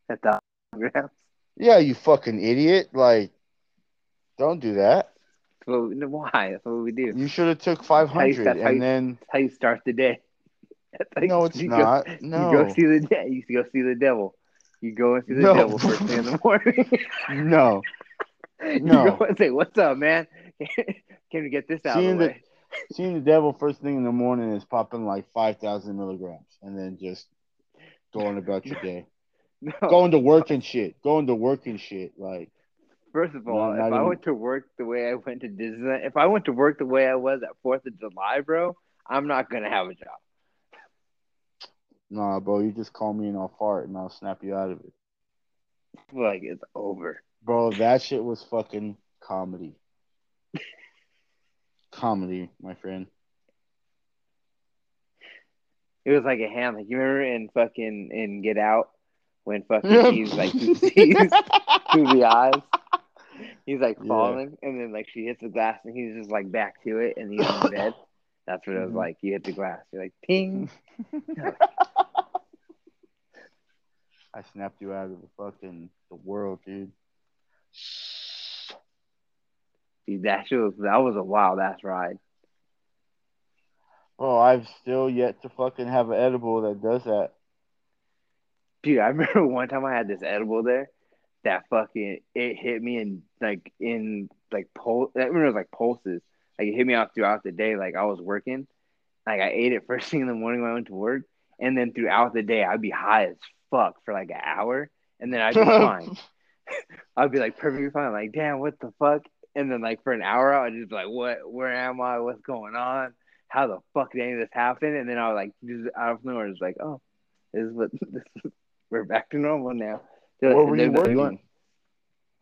At the grams. Yeah, you fucking idiot. Like, don't do that. So why? That's what we do. You should have took five hundred, and you- then how you start the day. How no, you- it's you go- not. You go see the day. You go see the devil. You go and see the No. devil first thing in the morning. no. you No. go and say, "What's up, man? Can we get this out Seeing of the the- way?" Seeing the devil first thing in the morning is popping like five thousand milligrams, and then just going about your day. No. going to work and shit. Going to work and shit. Like, First of all, if I went to work the way I went to Disneyland, if I went to work the way I was at Fourth of July, bro, I'm not gonna have a job. nah, bro, you just call me and I'll fart and I'll snap you out of it. Like it's over. Bro, that shit was fucking comedy. comedy, my friend. It was like a ham. Like you remember in fucking in Get Out when fucking he's like he sees through the eyes. He's like Yeah. falling, and then like she hits the glass, and he's just like back to it, and he's in bed. That's what it was Mhm. like. You hit the glass, you're like ping. I snapped you out of the fucking the world, dude. Dude, that shit was that was a wild ass ride. Bro, I've still yet to fucking have an edible that does that. Dude, I remember one time I had this edible there that fucking it hit me in like in like pul I remember it was like pulses. Like it hit me off throughout the day. Like I was working. Like I ate it first thing in the morning when I went to work. And then throughout the day I'd be high as fuck for like an hour and then I'd be fine. I'd be like perfectly fine. Like, damn, what the fuck? And then like for an hour I'd just be like, What where am I? What's going on? How the fuck did any of this happen? And then I was like just out of nowhere, it's like, oh, this is what this is, we're back to normal now. Where were you working?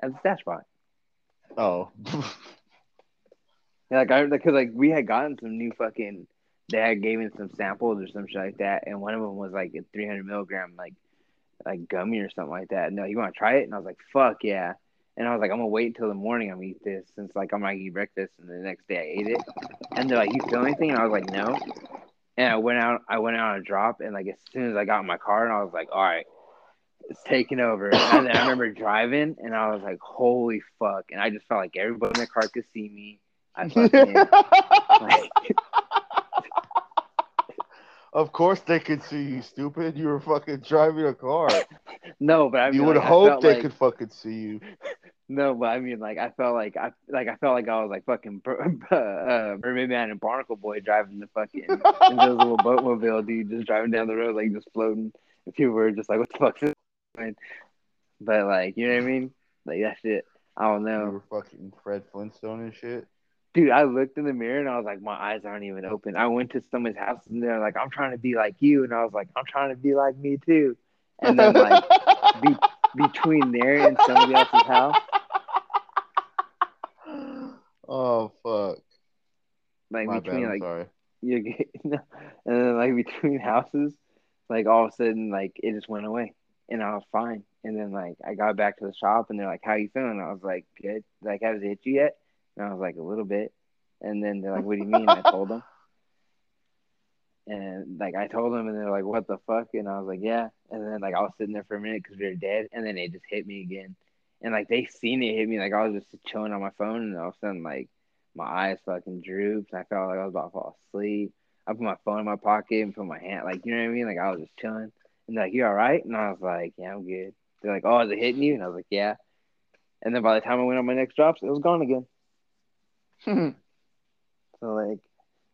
at the stash spot. Oh. Yeah, like I because like we had gotten some new fucking. They had gave me some samples or some shit like that, and one of them was like a 300 milligram like like gummy or something like that. No, you want to try it? And I was like, fuck yeah. And I was like, I'm gonna wait until the morning. I'm gonna eat this since like I'm gonna eat breakfast, and the next day I ate it. And they're like, you feel anything? And I was like, no. And I went out. I went out on a drop, and like as soon as I got in my car, and I was like, all right, it's taking over. And I remember driving, and I was like, holy fuck! And I just felt like everybody in the car could see me. I fucking like, of course they could see you, stupid. You were fucking driving a car. no, but I mean, you would like, hope they like- could fucking see you. No, but I mean, like I felt like I like I felt like I was like fucking uh, Mermaid Man and Barnacle Boy driving the fucking in those little boatmobile, dude, just driving down the road like just floating. And people were just like, "What the fuck's this?" doing?" But like, you know what I mean? Like that's it. I don't know. You were fucking Fred Flintstone and shit. dude. I looked in the mirror and I was like, my eyes aren't even open. I went to someone's house and they're like, "I'm trying to be like you," and I was like, "I'm trying to be like me too." And then like be, between there and somebody else's house. oh fuck. like My between I'm like sorry. you and then like between houses, like all of a sudden like it just went away and I was fine. And then like I got back to the shop and they're like, "How you feeling?" I was like, "Good." Like, has it hit you yet? And I was like, "A little bit." And then they're like, "What do you mean?" I told them. And like I told them, and they're like, "What the fuck?" And I was like, "Yeah." And then like I was sitting there for a minute because we were dead, and then it just hit me again. And like they seen it hit me, like I was just chilling on my phone, and all of a sudden like my eyes fucking drooped, and I felt like I was about to fall asleep. I put my phone in my pocket and put my hand, like you know what I mean, like I was just chilling. And they're like, "You all right?" And I was like, "Yeah, I'm good." They're like, "Oh, is it hitting you?" And I was like, "Yeah." And then by the time I went on my next drops, it was gone again. Hmm. So like,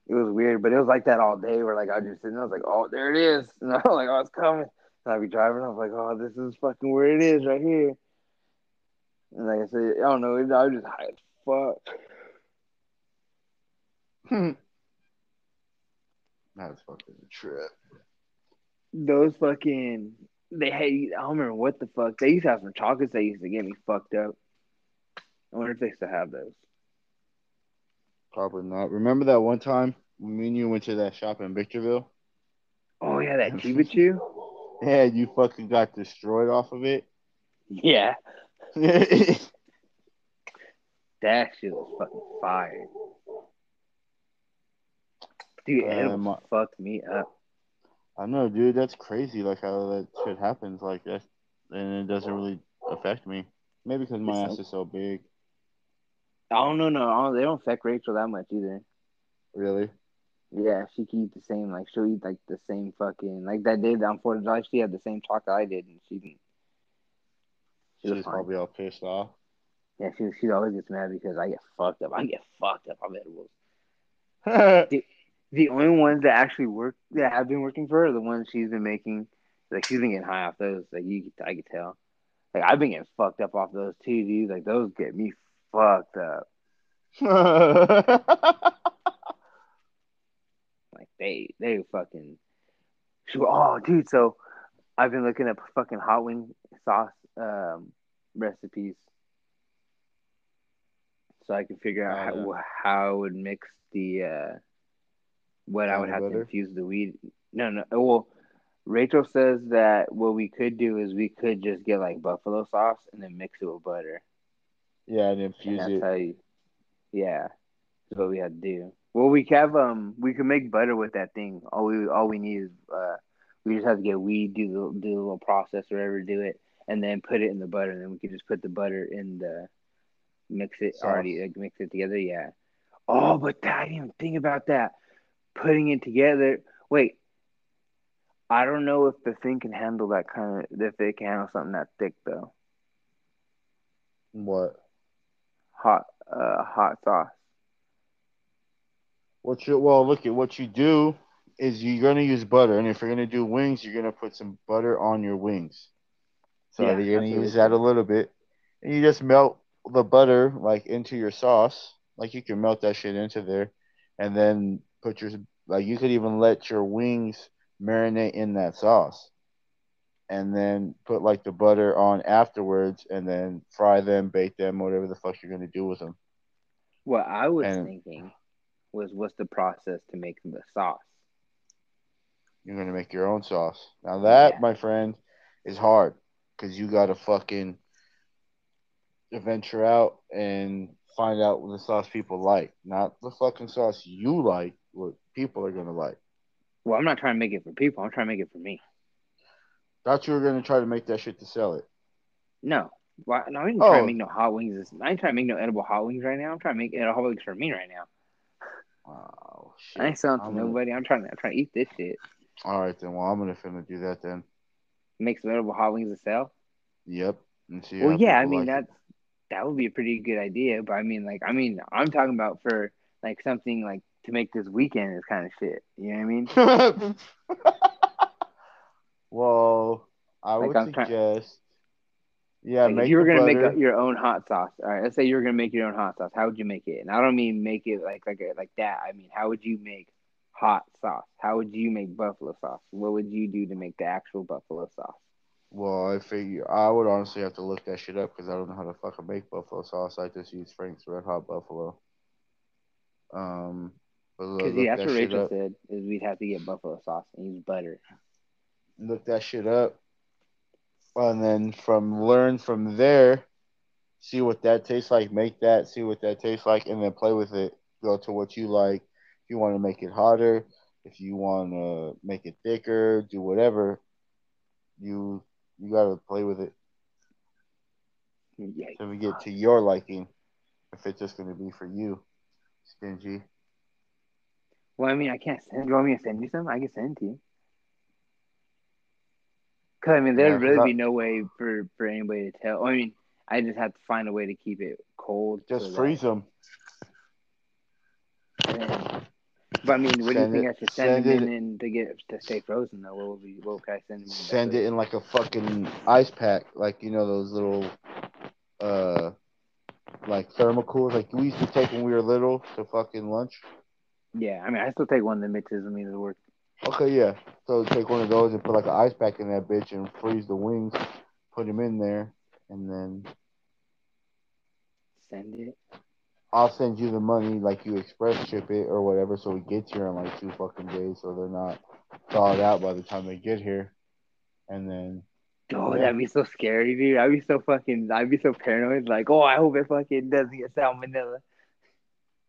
it was weird, but it was like that all day. Where like I was just sitting, there, I was like, "Oh, there it is," and I was like, "Oh, it's coming." And I'd be driving, I was like, "Oh, this is fucking where it is, right here." And like I said, I don't know, I was just high as fuck. Hmm. That's fucking a trip. Those fucking they had. I don't remember what the fuck they used to have some chocolates They used to get me fucked up. I wonder if they still have those. Probably not. Remember that one time when me and you went to that shop in Victorville? Oh yeah, that Chiba Chew. Yeah, you fucking got destroyed off of it. Yeah, that shit was fucking fire. Dude, it Um, almost fucked me up. Know, dude. That's crazy. Like how that shit happens like that, and it doesn't really affect me. Maybe because my ass is so big. I don't know, no, they don't affect Rachel that much either. Really? Yeah, she can eat the same, like she'll eat like the same fucking like that day on Fourth of July. She had the same chocolate I did, and she didn't. She was She's fine. probably all pissed off. Yeah, she she always gets mad because I get fucked up. I get fucked up on edibles. The only ones that actually work that have been working for her are the ones she's been making. Like she's been getting high off those. Like you, I could tell. Like I've been getting fucked up off those too, dude. Like those get me fucked up. Like they they fucking. She, oh, dude. So I've been looking at fucking hot wing sauce um, recipes, so I can figure out how, how I would mix the uh, what I would have to butter? infuse the weed. No, no. Well, Rachel says that what we could do is we could just get like buffalo sauce and then mix it with butter. yeah, and And infuse that's it. how you, yeah, that's what we had to do. Well, we can have um, we can make butter with that thing. All we all we need is uh, we just have to get weed, do the do the little process or whatever, do it, and then put it in the butter. And then we can just put the butter in the mix it Sauce. already, like mix it together. Yeah. Oh, but I didn't even think about that. Putting it together. Wait, I don't know if the thing can handle that kind of if it can handle something that thick though. What? Hot, uh, hot sauce. What you well look at what you do is you're gonna use butter, and if you're gonna do wings, you're gonna put some butter on your wings. So Yeah, you're gonna use that a little bit, and you just melt the butter like into your sauce. Like you can melt that shit into there, and then put your like you could even let your wings marinate in that sauce, and then put like the butter on afterwards, and then fry them, bake them, whatever the fuck you're gonna do with them. What I was And- thinking was, what's the process to make the sauce? You're gonna make your own sauce. Now that, Yeah. my friend, is hard because you gotta fucking venture out and find out what the sauce people like, not the fucking sauce you like. What people are gonna like. Well, I'm not trying to make it for people. I'm trying to make it for me. Thought you were gonna try to make that shit to sell it. No, why? No, I ain't trying Oh. to make no hot wings. I ain't trying to make no edible hot wings right now. I'm trying to make edible hot wings for me right now. Oh shit! I ain't selling to I'm gonna- nobody. I'm trying to. I'm trying to eat this shit. All right then. Well, I'm gonna finna do that then. Make some edible hot wings to sell. Yep. And see. well, yeah. I mean like that that would be a pretty good idea. But I mean, like, I mean, I'm talking about for like something like to make this weekend is kind of shit. You know what I mean? well, I Like, would I'm trying- suggest. Yeah, Like make if you were gonna make a, your own hot sauce, all right. Let's say you were gonna make your own hot sauce. How would you make it? And I don't mean make it like like like that. I mean, how would you make hot sauce? How would you make buffalo sauce? What would you do to make the actual buffalo sauce? Well, I figure I would honestly have to look that shit up because I don't know how to fucking make buffalo sauce. I just use Frank's Red Hot Buffalo. Um, Because yeah, that's that what Rachel up. said is we'd have to get buffalo sauce and use butter. Look that shit up, and then from learn from there, see what that tastes like. Make that, see what that tastes like, and then play with it. Go to what you like. If you want to make it hotter, if you want to make it thicker, do whatever. You you gotta play with it. Yeah. till we get to your liking. If it's just gonna be for you, stingy. Well, I mean, I can't send. You want me to send you some? I can send to you. Cause I mean, there'd Yeah, really I- be no way for for anybody to tell. I mean, I just have to find a way to keep it cold. Just so that- freeze them. and- But I mean, what do you Send think it- I should send, send them it- in, to get to stay frozen though? What would be what can I send them? Send it in like a fucking ice pack, like you know those little, uh, like thermocools, like we used to take when we were little to fucking lunch. Yeah, I mean, I still take one that mixes with me to work. Okay, yeah. So take one of those and put like an ice pack in that bitch and freeze the wings, put them in there, and then Send it. I'll send you the money, like you express ship it or whatever, so it gets here in like two fucking days, so they're not thawed out by the time they get here. And then, Oh, Yeah. that'd be so scary, dude. I'd be so fucking. I'd be so paranoid. Like, oh, I hope it fucking doesn't get salmonella.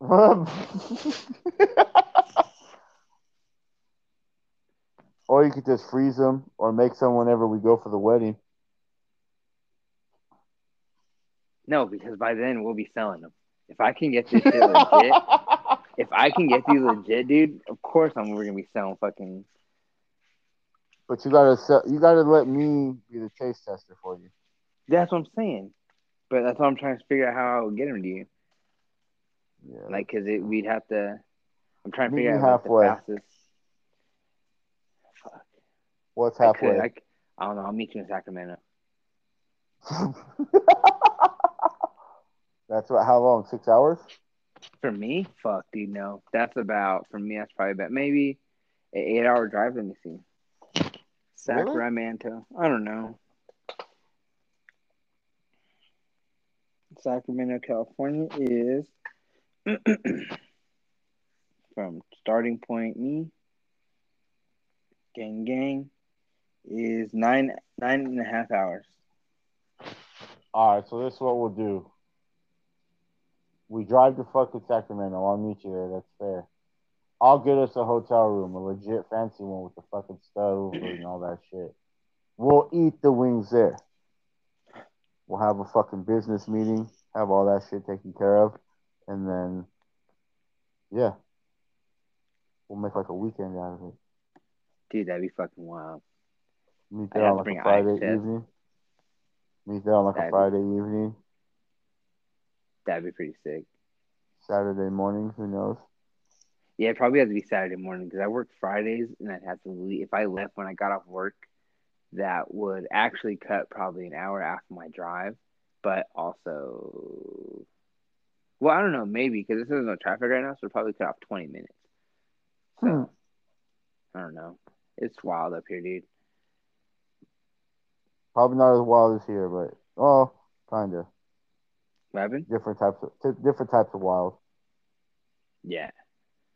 or you could just freeze them or make some whenever we go for the wedding. No, because by then we'll be selling them. If I can get this shit legit, if I can get these legit, dude, of course I'm we're gonna be selling fucking. but you gotta sell, you gotta let me be the taste tester for you. That's what I'm saying. But that's what I'm trying to figure out how I would get them to you. Yeah. Like, cause it, we'd have to. I'm trying to Meet figure out what the halfway. fastest. Fuck. What's I could. halfway? I, I don't know. I'll meet you in Sacramento. That's what. How long? Six hours? For me, fuck, dude. No, that's about for me. That's probably about maybe an eight-hour drive. Let me see. Sacramento. I don't know. Sacramento, California is from starting point me. Gang gang is nine nine and a half hours. All right. So this is what we'll do. We drive to fucking Sacramento. I'll meet you there. That's fair. I'll get us a hotel room, a legit fancy one with the fucking stove and all that shit. We'll eat the wings there. We'll have a fucking business meeting, have all that shit taken care of, and then, yeah, we'll make like a weekend out of it. Dude, that'd be fucking wild. Meet there on like a Friday evening. Meet there on like That'd a be- Friday evening, That'd be pretty sick. Saturday morning. Who knows? Yeah, it probably has to be Saturday morning because I work Fridays and I'd have to leave. If I left when I got off work, that would actually cut probably an hour after my drive, but also, well, I don't know, maybe because there's no traffic right now, so it'll probably cut off 20 minutes. So, Hmm. I don't know. It's wild up here, dude. Probably not as wild as here, but oh, kinda. What happened? Different types of t- different types of wild. Yeah.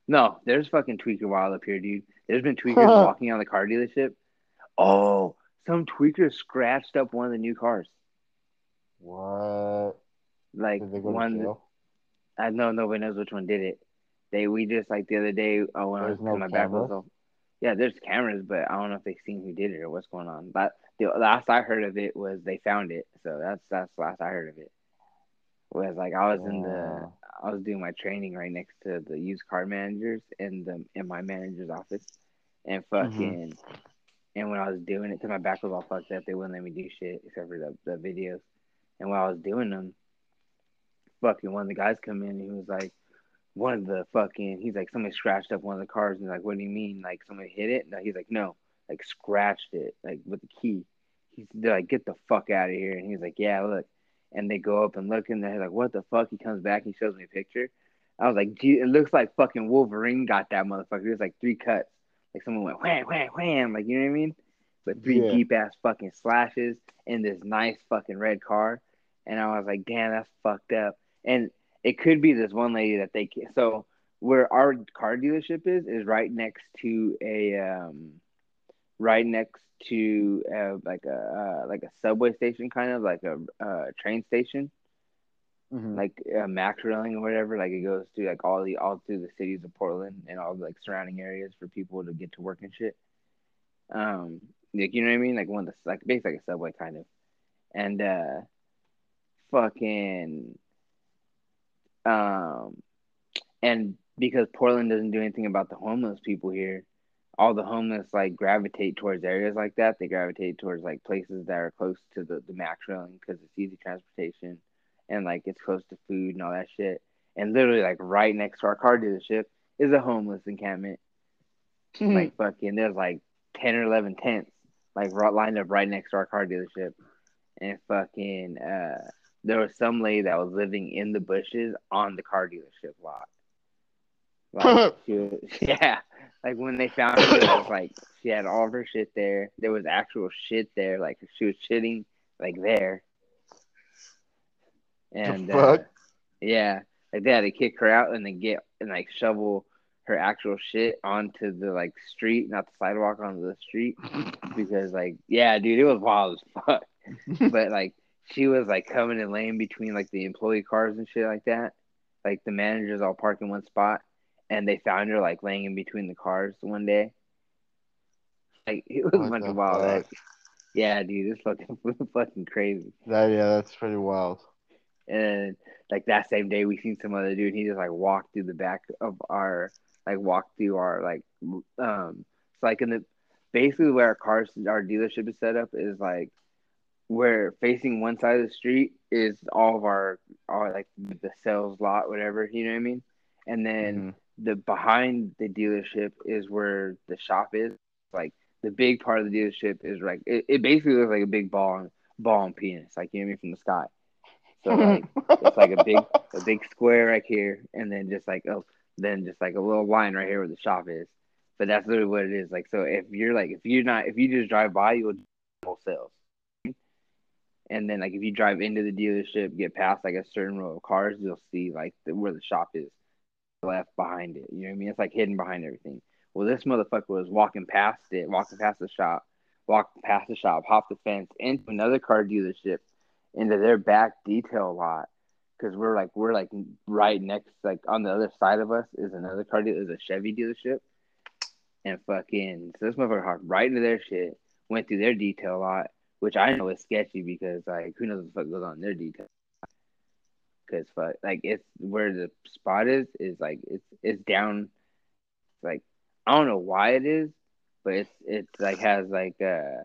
No, there's fucking tweaker wild up here, dude. There's been tweakers walking on the car dealership. Oh, some tweaker scratched up one of the new cars. What? Like one. I know nobody knows which one did it. They we just like the other day. Oh, when I was There's no my back was off. Yeah, there's cameras, but I don't know if they've seen who did it or what's going on. But the last I heard of it was they found it. So that's that's the last I heard of it. Was like I was in the I was doing my training right next to the used car managers in the in my manager's office, and mm-hmm. fucking, and when I was doing it, because my back was all fucked up, they wouldn't let me do shit except for the the videos. And while I was doing them, fucking one of the guys come in and he was like, one of the fucking, he's like, somebody scratched up one of the cars. And he's like, what do you mean? Like somebody hit it? No, he's like, no, like scratched it, like with the key. He's they're like, get the fuck out of here. And he's like, yeah, look. And they go up and look and they're like, what the fuck? He comes back and he shows me a picture. I was like, gee, it looks like fucking Wolverine got that motherfucker. There's like three cuts. Like someone went wham, wham, wham. Like, you know what I mean? But three Yeah. deep ass fucking slashes in this nice fucking red car. And I was like, damn, that's fucked up. And it could be this one lady that they can. So where our car dealership is is right next to a um, right next to uh, like a uh, like a subway station, kind of like a uh, train station, Mhm. like uh, Max Railing or whatever. Like it goes to like all the all through the cities of Portland and all the like surrounding areas for people to get to work and shit. Um, like you know what I mean? Like one of the like basically like a subway kind of, and uh, fucking um, and because Portland doesn't do anything about the homeless people here, all the homeless like gravitate towards areas like that. They gravitate towards like places that are close to the the max railing because it's easy transportation, and like it's close to food and all that shit. And literally like right next to our car dealership is a homeless encampment. Like fucking, there's like ten or eleven tents like right, lined up right next to our car dealership, and fucking uh, there was some lady that was living in the bushes on the car dealership lot. Like she was, yeah, like when they found her, it was like she had all of her shit there. There was actual shit there, like she was shitting like there. And uh, fuck? yeah, like they had to kick her out and then get and like shovel her actual shit onto the like street, not the sidewalk, onto the street. Because like, yeah, dude, it was wild as fuck. but like, she was like coming and laying between like the employee cars and shit like that. Like the managers all parked in one spot, and they found her like laying in between the cars one day. Like it was a bunch of wild. fuck? ass- Yeah, dude, it's fucking fucking crazy. That yeah, that's pretty wild. And like that same day, we seen some other dude. He just like walked through the back of our, like walked through our like, um, it's like in the basically where our cars, our dealership is set up is like where facing one side of the street is all of our, our like the sales lot, whatever. You know what I mean? And then Mhm. the behind the dealership is where the shop is. Like the big part of the dealership is like it, it basically looks like a big ball and ball and penis, like you know what I mean, from the sky. So like it's like a big a big square right here, and then just like oh, then just like a little line right here where the shop is. But that's literally what it is. Like so, if you're like if you're not if you just drive by, you'll wholesales. And then like if you drive into the dealership, get past like a certain row of cars, you'll see like the, where the shop is left behind it. You know what I mean? It's like hidden behind everything. Well, this motherfucker was walking past it, walking past the shop, walked past the shop, hopped the fence into another car dealership, into their back detail lot. Cause we're like we're like right next, like on the other side of us is another car is a Chevy dealership, and fucking so this motherfucker hopped right into their shit, went through their detail lot, which I know is sketchy because like who knows what the fuck goes on in their detail. Cause fuck, like it's where the spot is is like it's it's down, like I don't know why it is, but it's it's like has like a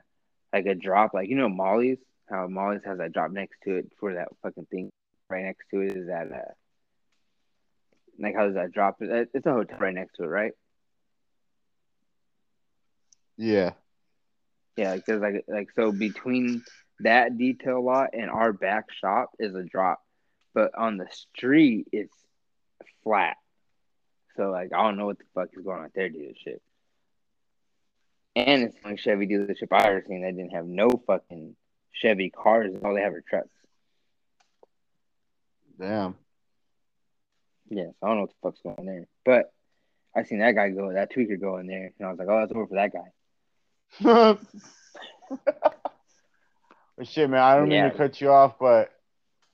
like a drop, like you know Molly's, how Molly's has that drop next to it for that fucking thing. Right next to it is that uh, like how does that drop? It's a hotel right next to it, right? Yeah. Yeah, like there's like like so between that detail lot and our back shop is a drop, but on the street it's flat. So like I don't know what the fuck is going on with their dealership. And it's the only Chevy dealership I ever seen that didn't have no fucking Chevy cars, and all they have are trucks. Damn. Yeah, so I don't know what the fuck's going on there. But I seen that guy go, that tweaker go in there, and I was like, oh, that's over for that guy. But shit, man, I don't Yeah. mean to cut you off, but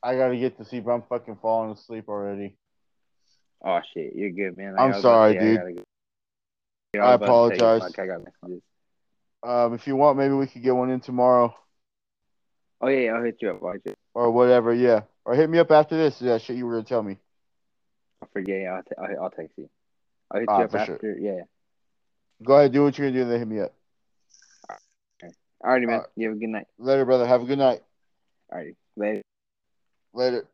I gotta get to sleep. I'm fucking falling asleep already. Oh shit, you're good, man. I'm I was sorry, say, dude. go. I was about to tell you, apologize. fuck, I got. Um, if you want, maybe we could get one in tomorrow Oh yeah, yeah, I'll hit you up. Hit you- or whatever. Yeah, or hit me up after this. That shit you were gonna tell me. I forget. Yeah, I'll, t- I'll, I'll text you. I'll hit Ah, you up for sure. after. Yeah. Go ahead, do what you're gonna do, and then hit me up. Alrighty, man. Alright. You have a good night. Later, brother. Have a good night. Alrighty. Later. Later.